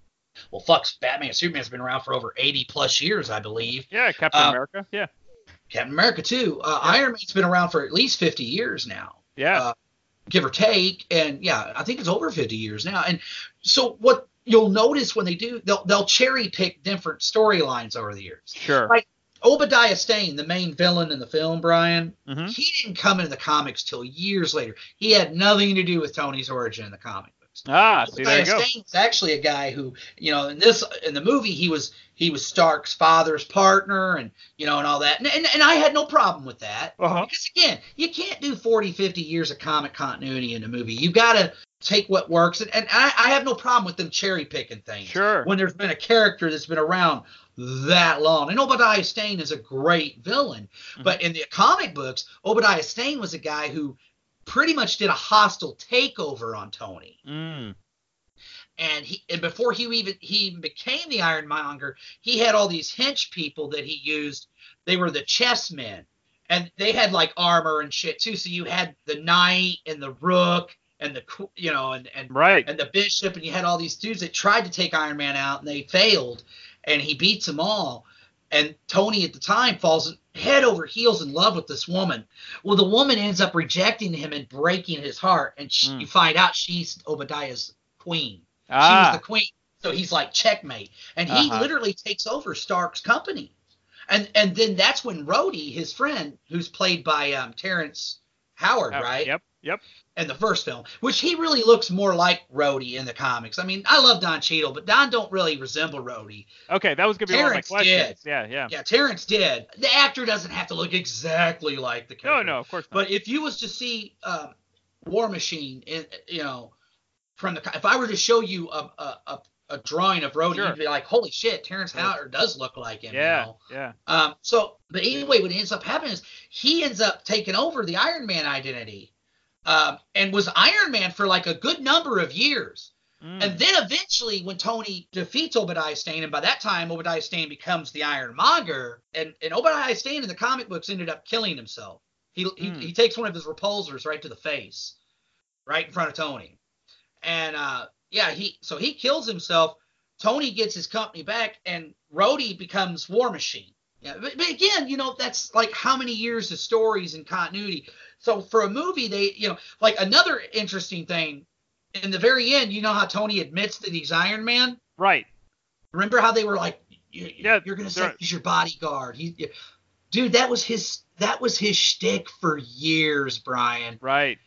Well, fuck, Batman, and Superman's been around for over 80 plus years, I believe. Yeah, Captain Uh, America. Yeah. Captain America too. Uh, Iron Man's been around for at least 50 years now Yeah. uh, give or take. And yeah, I think it's over 50 years now. And so what you'll notice when they do, they'll they'll cherry pick different storylines over the years. sure. Like Obadiah Stane, the main villain in the film, Brian, Mm-hmm. he didn't come into the comics till years later. He had nothing to do with Tony's origin in the comic books. Ah, see there you Obadiah go. Is actually a guy who, you know, in this in the movie he was he was Stark's father's partner and you know and all that. And and, and I had no problem with that. Uh-huh. Because again, you can't do 40, 50 years of comic continuity in a movie. You've got to take what works and, and I, I have no problem with them cherry picking things. Sure. When there's been a character that's been around that long. And Obadiah Stane is a great villain. Mm-hmm. But in the comic books, Obadiah Stane was a guy who pretty much did a hostile takeover on Tony. Mm. And he and before he even he even became the Ironmonger, he had all these hench people that he used. They were the chessmen. And they had like armor and shit too. So you had the knight and the rook and the you know and and Right. and the bishop and you had all these dudes that tried to take Iron Man out and they failed and he beats them all and Tony at the time falls head over heels in love with this woman. Well, the woman ends up rejecting him and breaking his heart and she, you find out she's Obadiah's queen. Ah. She Ah. was the queen. So he's like checkmate and he Uh-huh. literally takes over Stark's company. And and then that's when Rhodey, his friend, who's played by um, Terrence Howard, Oh, right? Yep. Yep. in the first film, which he really looks more like Rhodey in the comics. I mean, I love Don Cheadle, but Don don't really resemble Rhodey. Okay, that was gonna be one of my Terrence questions. did. Yeah, yeah. Yeah, Terrence did. The actor doesn't have to look exactly like the character. no, no, of course not. But if you was to see um, War Machine, in, you know, from the if I were to show you a a, a, a drawing of Rhodey, Sure. you'd be like, holy shit, Terrence. Howard does look like him. yeah, You know? yeah. Um, so, but anyway, what ends up happening is he ends up taking over the Iron Man identity, um, and was Iron Man for like a good number of years. Mm. And then eventually, when Tony defeats Obadiah Stane, and by that time Obadiah Stane becomes the Ironmonger, and and Obadiah Stane in the comic books ended up killing himself. He he, Mm. he takes one of his repulsors right to the face, right in front of Tony, and uh, yeah, he so he kills himself. Tony gets his company back, and Rhodey becomes War Machine. Yeah, but, but again, you know, that's like how many years of stories and continuity. So for a movie, they, you know, like another interesting thing in the very end, you know how Tony admits that he's Iron Man. Right. Remember how they were like, you, Yeah, you're gonna say he's your bodyguard. He, you- dude, that was his that was his shtick for years, Brian. Right.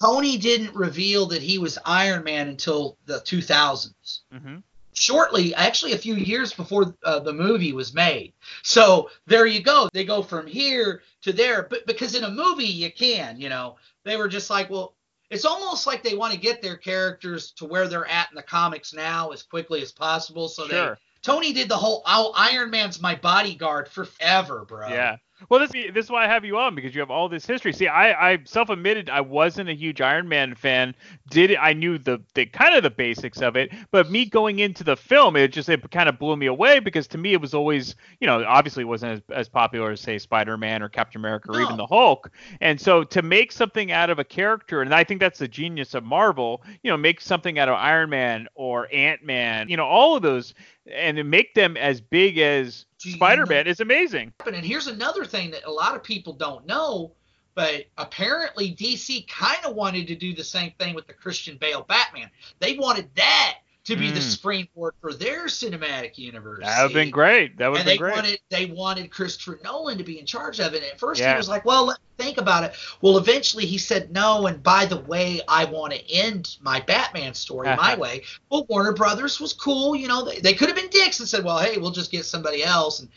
Tony didn't reveal that he was Iron Man until the 2000s Mm-hmm. Shortly, actually a few years before uh, the movie was made. So there you go. They go from here to there, but because in a movie you can, you know, they were just like, well, it's almost like they want to get their characters to where they're at in the comics now as quickly as possible. So Sure. they Tony did the whole oh, Iron Man's my bodyguard forever, bro. Yeah. Well, this this is why I have you on because you have all this history. See, I, I self-admitted I wasn't a huge Iron Man fan. Did I knew the, the kind of the basics of it, but me going into the film, it just it kind of blew me away because to me it was always you know obviously it wasn't as, as popular as say Spider-Man or Captain America or even the Hulk. And so to make something out of a character, and I think that's the genius of Marvel, you know, make something out of Iron Man or Ant Man, you know, all of those, and make them as big as you Spider-Man is amazing. And here's another thing that a lot of people don't know, but apparently DC kind of wanted to do the same thing with the Christian Bale Batman. They wanted that to be the Mm. springboard for their cinematic universe. That would have been great. That would have and been they great. wanted they wanted Christopher Nolan to be in charge of it. At first Yeah. he was like, "Well, let me think about it." Well, eventually he said no. And by the way, I want to end my Batman story my way. Well, Warner Brothers was cool. You know, they, they could have been dicks and said, "Well, hey, we'll just get somebody else." And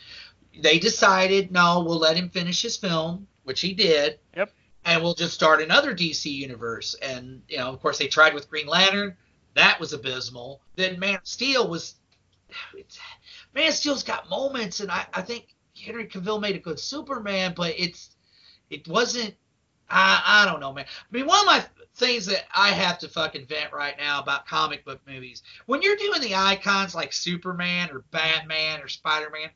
they decided, no, we'll let him finish his film, which he did. Yep. And we'll just start another DC universe. And you know, of course, they tried with Green Lantern. That was abysmal. Then Man of Steel was. It's, Man of Steel's got moments, and I, I think Henry Cavill made a good Superman, but it's it wasn't. I I don't know, man. I mean, one of my things that I have to fucking vent right now about comic book movies, when you're doing the icons like Superman or Batman or Spider Man,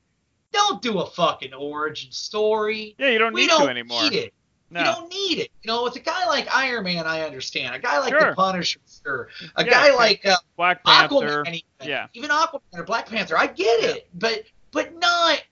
don't do a fucking origin story. Yeah, you don't we need don't to anymore. Need it. No. You don't need it. You know, with a guy like Iron Man, I understand. A guy like Sure. the Punisher, sure. A Yeah, guy like uh, Black Panther. Aquaman, even, Yeah. even Aquaman or Black Panther, I get it, but but not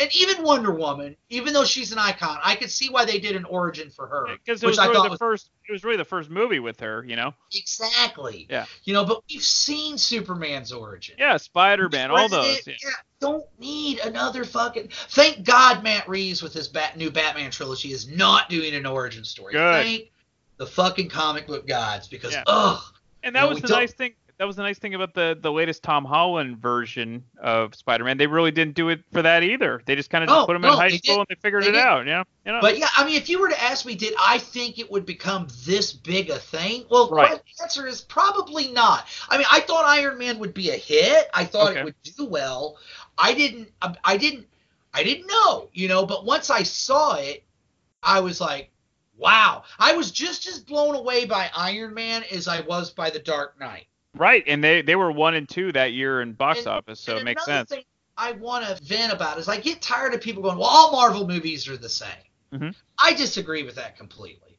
and even Wonder Woman, even though she's an icon, I could see why they did an origin for her, Because it which was I really thought the was first. It was really the first movie with her. You know. exactly. Yeah. You know, but we've seen Superman's origin. Yeah, Spider Man, all those. President- yeah, don't need another fucking. Thank God Matt Reeves with his bat, new Batman trilogy is not doing an origin story. Good. Thank the fucking comic book gods because Yeah. ugh. And You that know, was the don't- nice thing. That was the nice thing about the the latest Tom Holland version of Spider-Man. They really didn't do it for that either. They just kind of No, just put him in high school did. and they figured They it did. out. Yeah, you know. But yeah, I mean, if you were to ask me, did I think it would become this big a thing? Well, Right. the answer is probably not. I mean, I thought Iron Man would be a hit. I thought Okay. it would do well. I didn't. I- I didn't. I didn't know, you know. But once I saw it, I was like, wow. I was just as blown away by Iron Man as I was by The Dark Knight. Right, and they they were one and two that year in box office, so And it makes sense. I want to vent about is I get tired of people going, well, all Marvel movies are the same. Mhm. I disagree with that completely.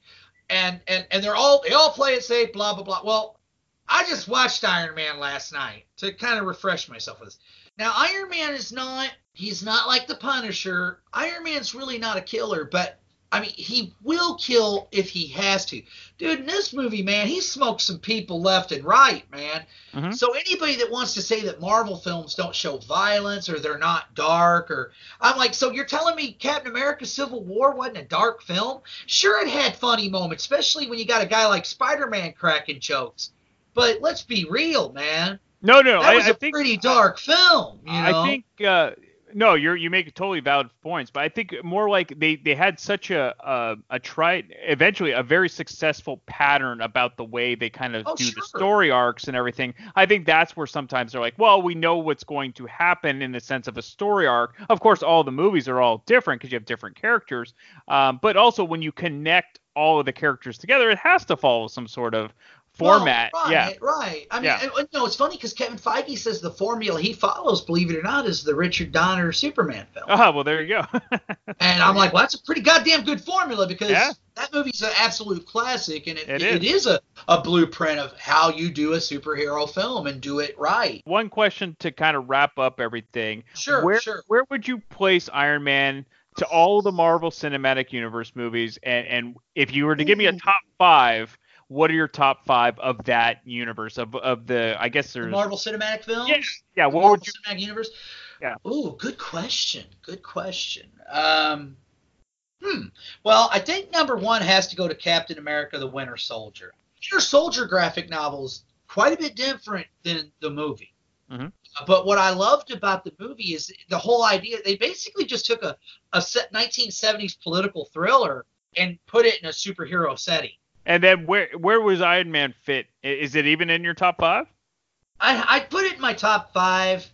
And and and they're all they all play it safe, blah blah blah. Well, I just watched Iron Man last night to kind of refresh myself with this. Now, Iron Man is not he's not like the Punisher. Iron Man's really not a killer, but I mean, he will kill if he has to. Dude, in this movie, man, he smoked some people left and right, man. Mhm. So anybody that wants to say that Marvel films don't show violence or they're not dark or I'm like, so you're telling me Captain America Civil War wasn't a dark film? Sure it had funny moments, especially when you got a guy like Spider-Man cracking jokes. But let's be real, man. No, no, That I, was I a think pretty dark film, you know. I think uh, no, you're you make totally valid points, but I think more like they they had such a a, a try eventually a very successful pattern about the way they kind of Oh, do the story arcs and everything. I think that's where sometimes they're like, well, we know what's going to happen in the sense of a story arc. Of course, all the movies are all different because you have different characters, um, but also when you connect all of the characters together, it has to follow some sort of format. Well, right, yeah. right. I mean, Yeah. you know, it's funny because Kevin Feige says the formula he follows, believe it or not, is the Richard Donner Superman film. Ah, well, there you go. And I'm like, well, that's a pretty goddamn good formula because Yeah. that movie's an absolute classic, and it, It it is. is a, a blueprint of how you do a superhero film and do it right. One question to kind of wrap up everything. Sure, where, sure. Where would you place Iron Man to all the Marvel Cinematic Universe movies? And, and if you were to give me a top five, what are your top five of that universe of of the? I guess The there's Marvel Cinematic Films? Yeah, yeah. What Marvel would you? Cinematic Universe? Yeah. Ooh, good question. Good question. Um, hmm. Well, I think number one has to go to Captain America: The Winter Soldier. Winter Soldier graphic novel is quite a bit different than the movie. Mhm. But what I loved about the movie is the whole idea. They basically just took a, a set 1970s political thriller and put it in a superhero setting. And then where where was Iron Man fit? Is it even in your top five? I I put it in my top five.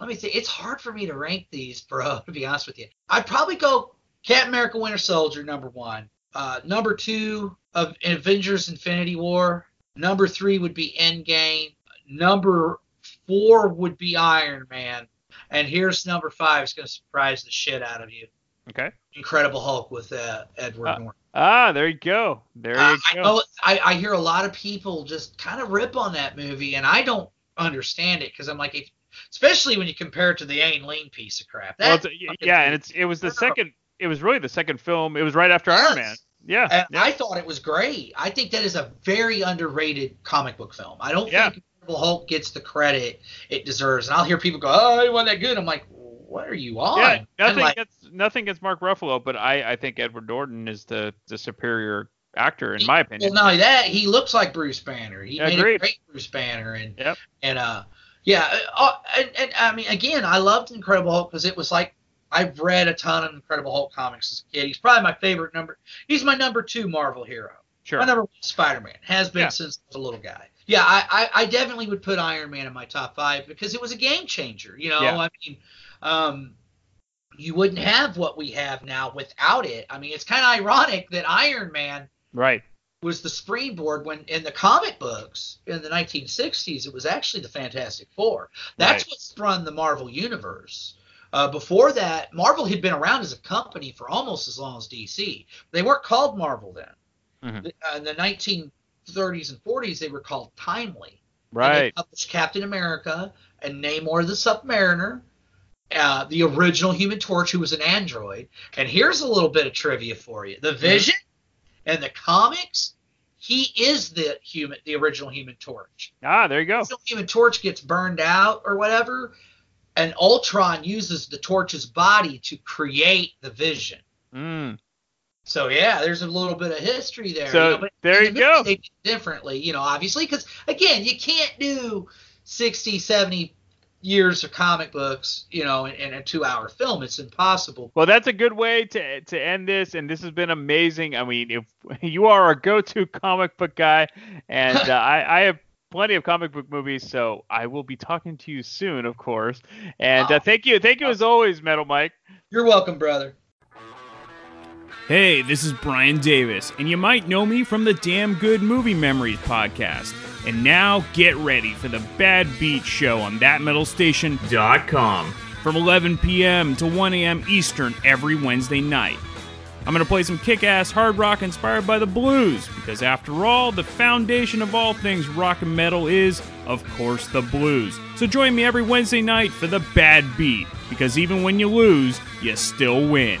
Let me see. It's hard for me to rank these, bro. To be honest with you, I'd probably go Captain America: Winter Soldier number one. Uh, number two of Avengers: Infinity War. Number three would be Endgame. Number four would be Iron Man. And here's number five. It's going to surprise the shit out of you. Okay. Incredible Hulk with uh, Edward Uh, Norton. Ah, there you go. There you Uh, I go. know I, I hear a lot of people just kind of rip on that movie, and I don't understand it because I'm like, if, especially when you compare it to the Ang Lee piece of crap. Well, That it's, y- yeah, and it's it was the second. It was really the second film. It was right after Iron Man. Yeah. and yeah. I thought it was great. I think that is a very underrated comic book film. I don't Yeah. think Incredible Hulk gets the credit it deserves. And I'll hear people go, "Oh, it wasn't that good." I'm like, "What are you on?" Yeah, nothing like, against nothing against Mark Ruffalo, but I, I think Edward Norton is the, the superior actor in my opinion. Well, not only that, he looks like Bruce Banner. He made a great Bruce Banner, and Yep. and uh, yeah, uh, and, and I mean, again, I loved Incredible Hulk because it was like I've read a ton of Incredible Hulk comics as a kid. He's probably my favorite number. He's my number two Marvel hero. Sure. My number one Spider Man has been Yeah. since I was a little guy. Yeah, I, I, I definitely would put Iron Man in my top five because it was a game changer. You know, Yeah. I mean, um, you wouldn't have what we have now without it. I mean, it's kind of ironic that Iron Man Right. was the springboard when in the comic books in the 1960s it was actually the fantastic four that's Right. what spun the marvel universe uh, before that marvel had been around as a company for almost as long as dc they weren't called marvel then Mhm. uh, in the 1930s and 40s they were called timely And they Right. published captain america and namor the submariner uh, the original Human Torch, who was an android. And here's a little bit of trivia for you: the. Vision and the comics, he is the human, the original Human Torch. Ah, there you go. The Human Torch gets burned out or whatever, and Ultron uses the Torch's body to create the Vision. Mm. So yeah, there's a little bit of history there. So, you know, there the you go. They did differently, you know, obviously, because again, you can't do 60, 70 years of comic books, you know, in, in a two-hour film. It's impossible. Well, that's a good way to to end this, and this has been amazing. I mean, if you are our go-to comic book guy, and uh, I, I have plenty of comic book movies, so I will be talking to you soon, of course. And uh, thank you, thank you as always, Metal Mike. You're welcome, brother. Hey, this is Brian Davis, and you might know me from the Damn Good Movie Memories podcast. And now get ready for the Bad Beat Show on thatmetalstation.com from 11 p.m. to 1 a.m. Eastern every Wednesday night. I'm going to play some kick ass hard rock inspired by the blues, because after all, the foundation of all things rock and metal is, of course, the blues. So join me every Wednesday night for the Bad Beat, because even when you lose, you still win.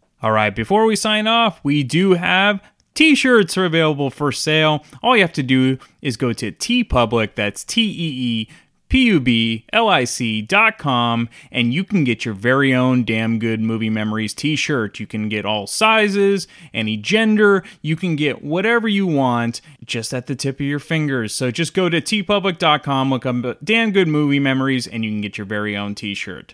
All right, before we sign off, we do have t-shirts are available for sale. All you have to do is go to that's T E E P U B L I C dot com, and you can get your very own Damn Good Movie Memories t shirt. You can get all sizes, any gender, you can get whatever you want just at the tip of your fingers. So just go to teepublic.com, look up Damn Good Movie Memories, and you can get your very own t shirt.